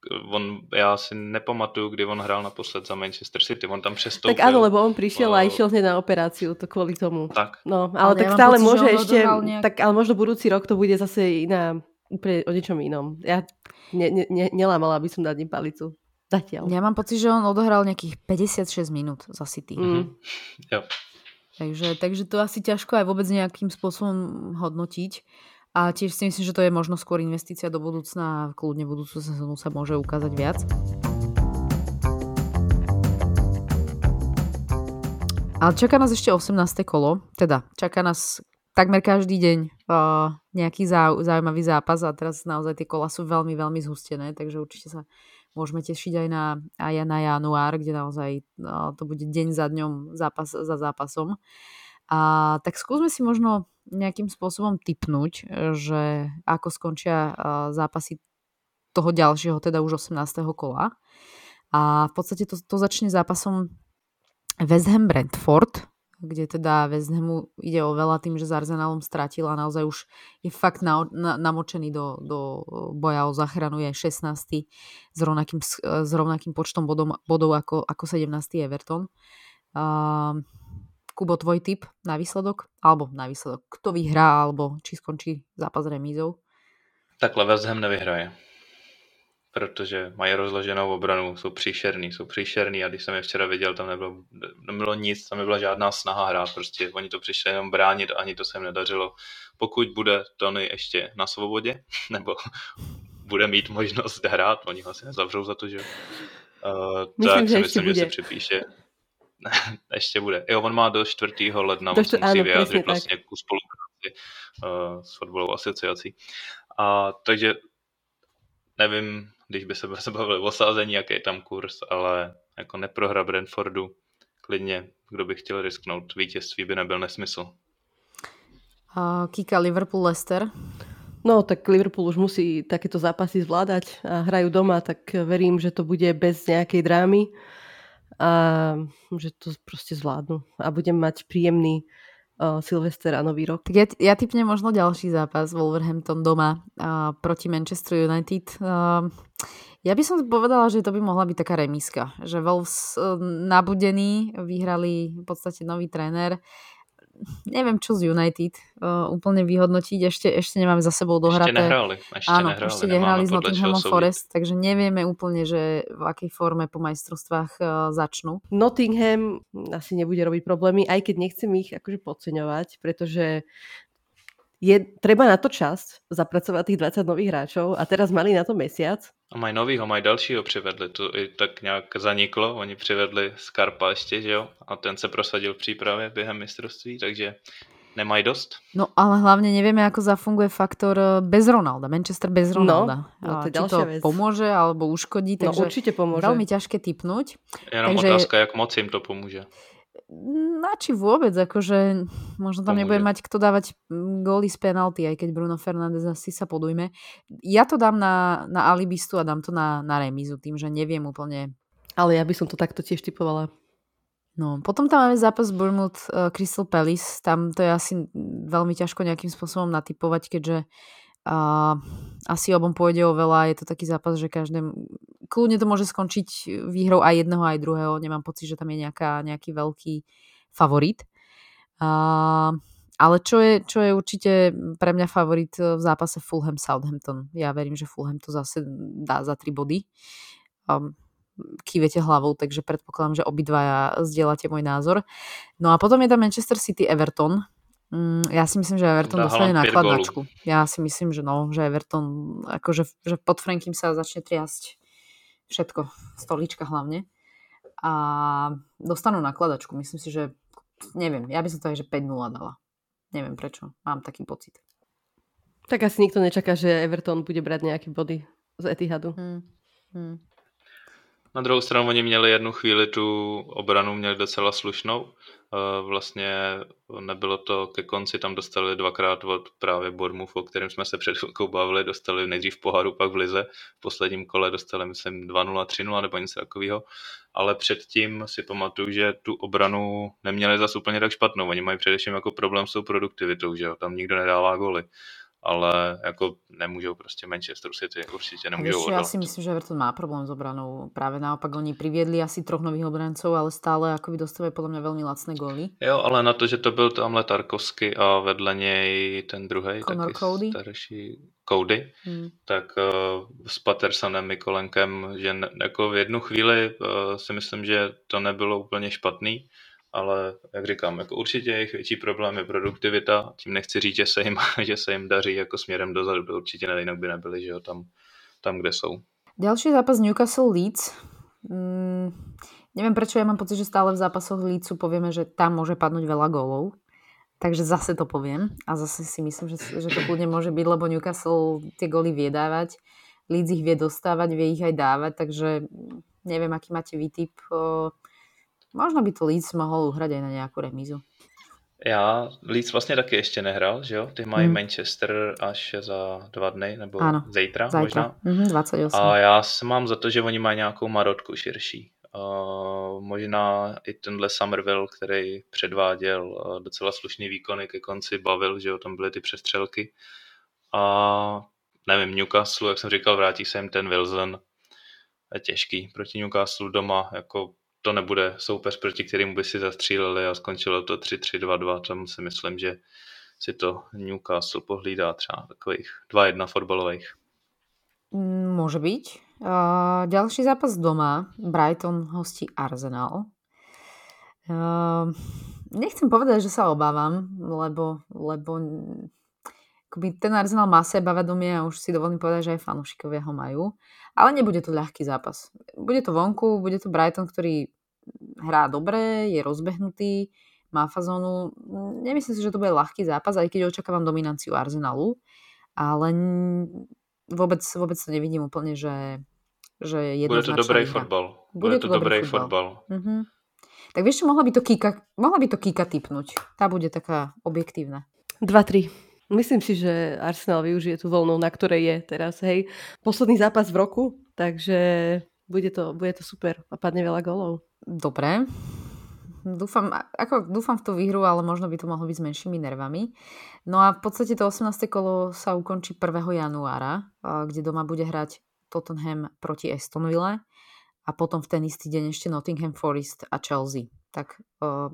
on, já si nepamatuju, kdy on hrál naposled za Manchester City. On tam přestoupil. Tak áno, lebo on prišiel a išiel hneď na operáciu, to kvôli tomu. Tak. No, ale, ale tak stále pocit, môže ešte, nejak... tak ale možno budúci rok to bude zase iná, úplne o niečom inom. Ja ne, ne, ne, nelámala by som dať ním palicu. Zatiaľ. Ja mám pocit, že on odohral nejakých 56 minút za City. Mm. Jo. Takže, takže to asi ťažko aj vôbec nejakým spôsobom hodnotiť. A tiež si myslím, že to je možno skôr investícia do budúcna a kľudne budúcu sezónu sa môže ukázať viac. Ale čaká nás ešte 18. kolo, teda čaká nás takmer každý deň uh, nejaký zau, zaujímavý zápas a teraz naozaj tie kola sú veľmi, veľmi zhustené, takže určite sa môžeme tešiť aj na, aj na január, kde naozaj no, to bude deň za dňom, zápas za zápasom. A tak skúsme si možno nejakým spôsobom typnúť, že ako skončia zápasy toho ďalšieho, teda už 18. kola. A v podstate to, to začne zápasom West Ham Brentford, kde teda West Hamu ide o veľa tým, že s Arsenalom stratil a naozaj už je fakt na, na, namočený do, do boja o záchranu, je 16. s rovnakým, s rovnakým počtom bodov, bodov ako, ako 17. Everton. Uh, Kubo, tvoj tip na výsledok? Alebo na výsledok, kto vyhrá, alebo či skončí zápas remízou? Takhle West Ham nevyhraje protože mají rozloženou obranu, jsou příšerný, jsou příšerný a když jsem je včera viděl, tam nebylo, nebylo nic, tam nebyla žádná snaha hrát, prostě oni to přišli jenom bránit, ani to se jim nedařilo. Pokud bude Tony ještě na svobodě, [laughs] nebo bude mít možnost hrát, oni ho asi nezavřou za to, že uh, myslím, tak že si myslím, bude. že se připíše. Ještě bude. Jo, on má do 4. ledna, do čtyř... musí vyjádřit vlastně ku spolupráci uh, s fotbalovou asociací. A takže nevím, když by se [laughs] bavili o sázení, jaký je tam kurz, ale jako neprohra Brentfordu, klidně, kdo by chtěl risknout vítězství, by nebyl nesmysl. A Kika Liverpool Leicester? No, tak Liverpool už musí takéto zápasy zvládať a hrajú doma, tak verím, že to bude bez nejakej drámy a že to prostě zvládnu a budem mať príjemný uh, Silvester a Nový rok. Tak ja, ja typnem možno ďalší zápas Wolverhampton doma uh, proti Manchester United. Uh, ja by som povedala, že to by mohla byť taká remíska. Že Wolves uh, nabudení, vyhrali v podstate nový tréner. Neviem, čo z United uh, úplne vyhodnotiť. Ešte, ešte nemáme za sebou dohraté. Ešte nehrali. Ešte Áno, nehrali, ešte nehrali s Nottinghamom Forest, takže nevieme úplne, že v akej forme po majstrovstvách uh, začnú. Nottingham asi nebude robiť problémy, aj keď nechcem ich akože podceňovať, pretože je treba na to čas zapracovať tých 20 nových hráčov a teraz mali na to mesiac. A mají novýho, mají dalšího přivedli, to i tak nějak zaniklo, oni přivedli Skarpa ještě, že jo, a ten se prosadil v přípravě během mistrovství, takže nemají dost. No ale hlavne nevieme, ako zafunguje faktor eh, bez Ronalda, Manchester bez Ronalda. No, to je Či to vec. pomôže alebo uškodí, No takže určite pomôže. veľmi ťažké typnúť. Jenom Takže- otázka, jak moc jim to pomůže. Na či vôbec, akože možno tam Pomôže. nebude mať kto dávať mm, góly z penalty, aj keď Bruno Fernández asi sa podujme. Ja to dám na, na alibistu a dám to na, na remízu, tým, že neviem úplne. Ale ja by som to takto tiež typovala. No, potom tam máme zápas Bournemouth uh, Crystal Palace, tam to je asi veľmi ťažko nejakým spôsobom natypovať, keďže uh, asi obom pôjde o veľa, je to taký zápas, že každém, kľudne to môže skončiť výhrou aj jedného, aj druhého, nemám pocit, že tam je nejaká, nejaký veľký favorit. Uh, ale čo je, čo je určite pre mňa favorit v zápase Fulham-Southampton. Ja verím, že Fulham to zase dá za tri body. Um, kývete hlavou, takže predpokladám, že obidvaja zdieľate môj názor. No a potom je tam Manchester City Everton. Mm, ja si myslím, že Everton Dá dostane nakladnačku. Ja si myslím, že no, že Everton, akože že pod Frankim sa začne triasť všetko, stolička hlavne. A dostanú nakladačku. Myslím si, že neviem, ja by som to aj že 5-0 dala. Neviem prečo, mám taký pocit. Tak asi nikto nečaká, že Everton bude brať nejaké body z Etihadu. Hmm. Hmm. Na druhou stranu oni měli jednu chvíli tu obranu, měli docela slušnou. Eh, Vlastně nebylo to ke konci, tam dostali dvakrát od právě Bournemouth, o kterém jsme se před chvilkou bavili, dostali nejdřív poháru, pak v lize. V posledním kole dostali, myslím, 2-0, 3-0 nebo něco takového. Ale předtím si pamatuju, že tu obranu neměli zase úplně tak špatnou. Oni mají především jako problém s tou produktivitou, že jo? tam nikdo nedává goly. Ale jako nemůžou prostě Manchester City, určitě A nemůžou ja odolat. si myslím, že Everton má problém s obranou. Práve naopak, oni priviedli asi troch nových obrancov, ale stále akoby dostávajú podľa mňa veľmi lacné góly. Jo, ale na to, že to byl tamhle Tarkovsky a vedle něj ten druhý, taky Cody? starší Cody, Hmm. tak uh, s Pattersonem, Mikolenkem, že ne, jako v jednu chvíli uh, si myslím, že to nebylo úplně špatný, ale jak říkám, jako určitě jejich větší problém je produktivita, tím nechci říct, že se jim, [laughs] že se jim daří jako směrem dozadu, to určitě ne, jinak by nebyli, že jo, tam, tam, kde jsou. Ďalší zápas Newcastle Leeds. Mm, neviem prečo, ja mám pocit, že stále v zápasoch Leedsu povieme, že tam môže padnúť veľa gólov. Takže zase to poviem a zase si myslím, že, že to kľudne môže byť, lebo Newcastle tie góly vie dávať. Leeds ich vie dostávať, vie ich aj dávať, takže neviem, aký máte výtyp. O, Možno by to Leeds mohol uhrať aj na nejakú remízu. Já Leeds vlastně taky ještě nehrál, že jo? Ty mají Hmm. Manchester až za dva dny, nebo Ano, zítra, možná. Zajtra. Mhm, 28. A já s- mám za to, že oni mají nějakou marotku širší. Uh, možná i tenhle Somerville, který předváděl uh, docela slušný výkony ke konci, bavil, že jo, tam byly ty přestřelky. A nevím, Newcastle, jak jsem říkal, vrátí se jim ten Wilson. Je těžký proti Newcastle doma, jako to nebude soupeř, proti kterému by si zastříleli a skončilo to 3-3-2-2. Tam si myslím, že si to Newcastle pohlídá třeba takových 2-1 fotbalových. Mm, Môže byť. Uh, ďalší zápas doma. Brighton hostí Arsenal. Uh, nechcem povedať, že sa obávam, lebo, lebo akoby ten Arsenal má sebavedomie a už si dovolím povedať, že aj fanúšikovia ho majú. Ale nebude to ľahký zápas. Bude to vonku, bude to Brighton, ktorý hrá dobre, je rozbehnutý, má fazónu. Nemyslím si, že to bude ľahký zápas, aj keď očakávam dominanciu Arsenalu. Ale vôbec, vôbec to nevidím úplne, že, že Bude to dobrý fotbal. Bude Bude to to dobrý fotbal. fotbal. Mhm. Tak vieš čo, mohla by to Kika, mohla by to Kika typnúť. Tá bude taká objektívna. 2-3. Myslím si, že Arsenal využije tú voľnu, na ktorej je teraz, hej. Posledný zápas v roku, takže bude to, bude to super a padne veľa golov. Dobre. dúfam, ako, dúfam v tú výhru, ale možno by to mohlo byť s menšími nervami. No a v podstate to 18. kolo sa ukončí 1. januára, kde doma bude hrať Tottenham proti Astonville a potom v ten istý deň ešte Nottingham Forest a Chelsea tak uh,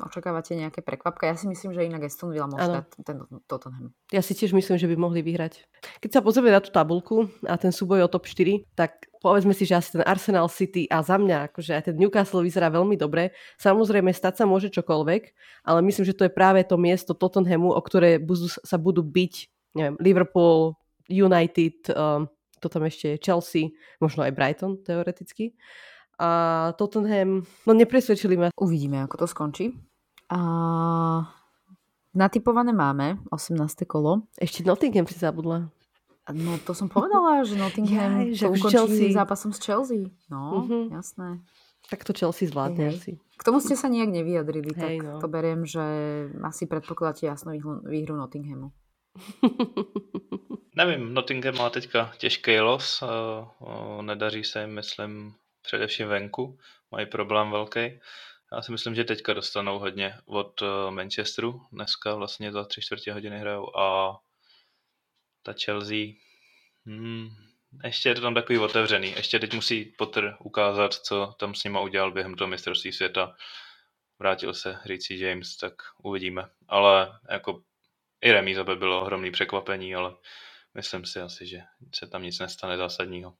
očakávate nejaké prekvapka? Ja si myslím, že inak Aston Villa môže dať ten Tottenham. Ja si tiež myslím, že by mohli vyhrať. Keď sa pozrieme na tú tabulku a ten súboj o top 4, tak povedzme si, že asi ten Arsenal City a za mňa, akože aj ten Newcastle vyzerá veľmi dobre. Samozrejme, stať sa môže čokoľvek, ale myslím, že to je práve to miesto Tottenhamu, o ktoré budú, sa budú byť neviem, Liverpool, United, um, to tam ešte je Chelsea, možno aj Brighton teoreticky a Tottenham, no nepresvedčili ma. Uvidíme, ako to skončí. A natypované máme 18. kolo. Ešte Nottingham si zabudla. No to som povedala, že Nottingham Jaj, že to ukončí Chelsea. zápasom s Chelsea. No, uh-huh. jasné. Tak to Chelsea zvládne asi. K tomu ste sa nejak nevyjadrili, hey, tak no. to beriem, že asi predpokladáte jasno výhru Nottinghamu. Nevím, Nottingham má teďka těžký los, nedaří se jim, myslím, především venku, mají problém velký. Já si myslím, že teďka dostanou hodně od eh, Manchesteru. Dneska vlastně za tři čtvrtě hodiny hrajou a ta Chelsea, hmm, ještě je to tam takový otevřený. Ještě teď musí Potter ukázat, co tam s nima udělal během toho mistrovství světa. Vrátil se Ritchie James, tak uvidíme. Ale jako i remíza by bylo ohromný překvapení, ale myslím si asi, že se tam nic nestane zásadního.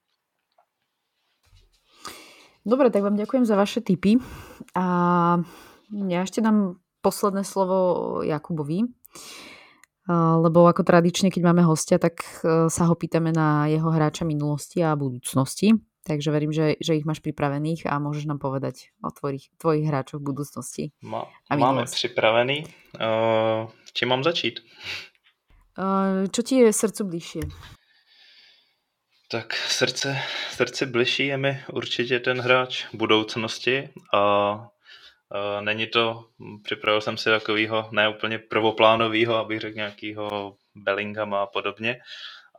Dobre, tak vám ďakujem za vaše tipy. A ja ešte dám posledné slovo Jakubovi. Lebo ako tradične, keď máme hostia, tak e, sa ho pýtame na jeho hráča minulosti a budúcnosti. Takže verím, že, že ich máš pripravených a môžeš nám povedať o tvojich, tvojich hráčoch v budúcnosti. Má, máme připravený. Uh, čím mám začít? Uh, čo ti je srdcu bližšie? Tak srdce, srdce bližší je mi určitě ten hráč budoucnosti a, a není to, připravil jsem si takového neúplně prvoplánového, abych řekl nějakého Bellinghama a podobně,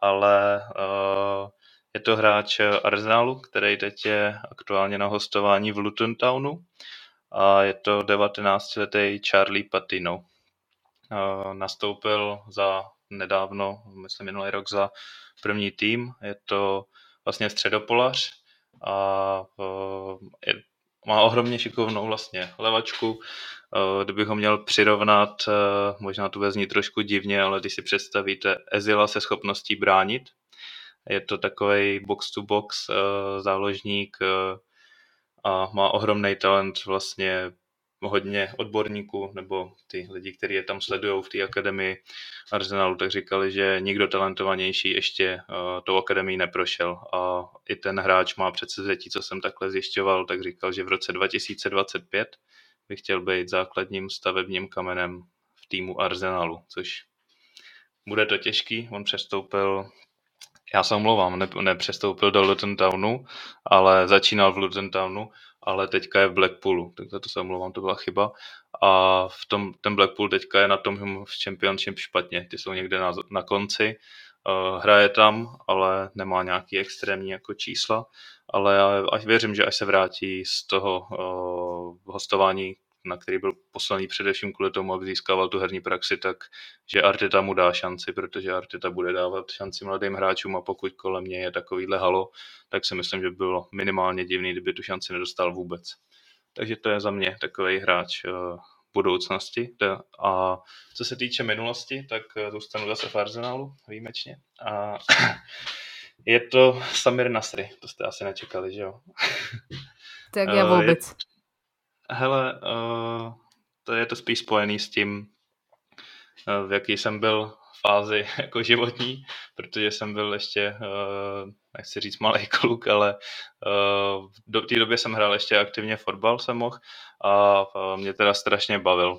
ale a, je to hráč Arsenalu, který teď je aktuálně na hostování v Luton Townu a je to 19-letý Charlie Patino. A, nastoupil za nedávno, myslím minulý rok za první tým. Je to vlastně středopolař a je, má ohromně šikovnou vlastně levačku. Kdybych ho měl přirovnat, možná to vezní trošku divně, ale když si představíte Ezila se schopností bránit, je to takový box-to-box záložník a má ohromný talent vlastně hodně odborníků nebo ty lidi, kteří je tam sledují v té akademii Arsenalu, tak říkali, že nikdo talentovanější ještě uh, tou akademii neprošel a i ten hráč má předsevzetí, co jsem takhle zjišťoval, tak říkal, že v roce 2025 by chtěl být základním stavebním kamenem v týmu Arsenalu, což bude to těžký. On přestoupil já se omlouvám, ne, nepřestoupil do Luton Townu, ale začínal v Luton Townu ale teďka je v Blackpoolu, tak za to se omlouvám, to byla chyba. A v tom, ten Blackpool teďka je na tom v Championship špatně, ty jsou někde na, na konci, uh, hraje tam, ale nemá nějaký extrémní jako čísla, ale až věřím, že až se vrátí z toho uh, hostování na který byl poslaný především kvůli tomu, aby získával tu herní praxi, tak že Arteta mu dá šanci, protože Arteta bude dávat šanci mladým hráčům a pokud kolem něj je takovýhle halo, tak si myslím, že by bylo minimálně divný, kdyby tu šanci nedostal vůbec. Takže to je za mě takový hráč uh, budoucnosti. A co se týče minulosti, tak eh, zůstanu zase v Arsenalu výjimečně. A [clears throat] je to Samir Nasri, to jste asi nečekali, že jo? Tak [laughs] já eh, vůbec. Hele, uh, to je to spíš spojený s tím, uh, v jaký jsem byl fázi [laughs] jako životní, protože jsem byl ještě, uh, nechci říct malý kluk, ale uh, do té době jsem hrál ještě aktivně fotbal jsem mohl a uh, mě teda strašně bavil.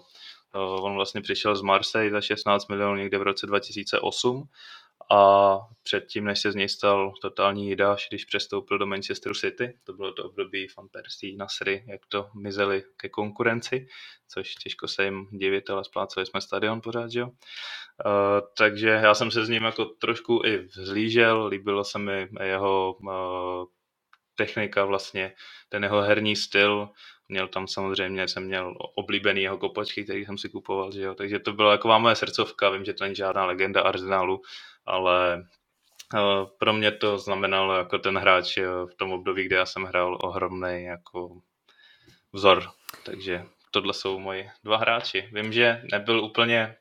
Uh, on vlastně přišel z Marseille za 16 milionů někde v roce 2008 a předtím, než se z něj stal totální jídáš, když přestoupil do Manchesteru City, to bylo to období Van Persie, Nasry, jak to mizeli ke konkurenci, což těžko se jim divit, ale spláceli jsme stadion pořád, že jo. Uh, takže já jsem se s ním jako trošku i vzlížel, líbilo se mi jeho uh, technika vlastně, ten jeho herní styl, měl tam samozřejmě, jsem měl oblíbený jeho kopačky, který jsem si kupoval, že jo? takže to byla jako moje srdcovka, vím, že to není žádná legenda Arsenalu, ale uh, pro mě to znamenalo jako ten hráč v tom období, kdy já jsem hrál ohromný jako vzor, takže tohle jsou moji dva hráči. Vím, že nebyl úplně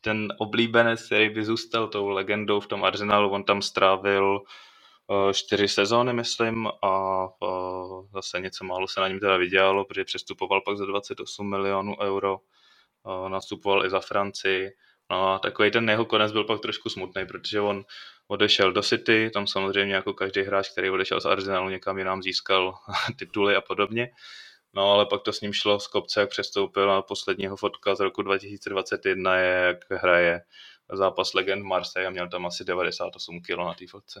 ten oblíbenec, který by zůstal tou legendou v tom Arsenalu, on tam strávil Eh, čtyři sezóny, myslím, a eh, zase něco málo se na něm teda vydělalo, protože přestupoval pak za 28 milionů euro, eh, nastupoval i za Francii, no a takový ten jeho konec byl pak trošku smutný, protože on odešel do City, tam samozřejmě jako každý hráč, který odešel z Arsenalu někam jinam získal [laughs] tituly a podobně, No ale pak to s ním šlo z kopce, jak přestoupil a posledního fotka z roku 2021 je, jak hraje zápas legend v Marseille a měl tam asi 98 kg na té fotce.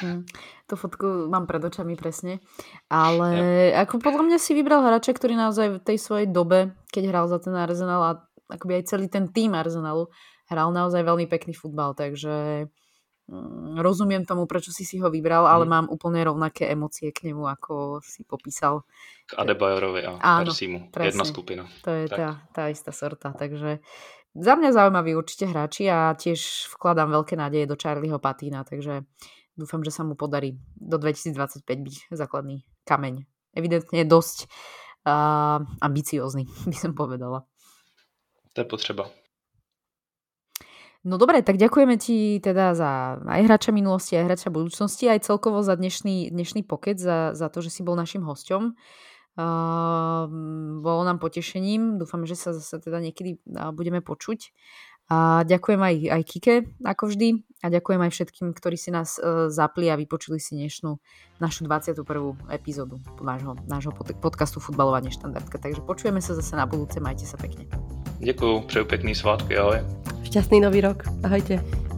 Hmm, tú fotku mám pred očami presne. Ale ja. ako podľa mňa si vybral hráča, ktorý naozaj v tej svojej dobe, keď hral za ten Arsenal a akoby aj celý ten tým Arsenalu, hral naozaj veľmi pekný futbal, takže mm, rozumiem tomu, prečo si si ho vybral, ale hmm. mám úplne rovnaké emócie k nemu, ako si popísal. K Adebayorovi a Áno, Persimu. Presne. Jedna skupina. To je tá, tá istá sorta, takže za mňa zaujímaví určite hráči a tiež vkladám veľké nádeje do Charlieho Patína, takže dúfam, že sa mu podarí do 2025 byť základný kameň. Evidentne dosť uh, ambiciózny, [laughs] by som povedala. To je potřeba. No dobre, tak ďakujeme ti teda za aj hráča minulosti, aj hráča budúcnosti, aj celkovo za dnešný, dnešný pokec, za, za to, že si bol našim hosťom. Uh, bolo nám potešením, dúfam, že sa zase teda niekedy budeme počuť. A ďakujem aj, aj Kike, ako vždy. A ďakujem aj všetkým, ktorí si nás uh, zapli a vypočuli si dnešnú našu 21. epizódu nášho, nášho podcastu Futbalová neštandardka. Takže počujeme sa zase na budúce. Majte sa pekne. Ďakujem, přeju pekný svátky, ahoj. Šťastný nový rok, ahojte.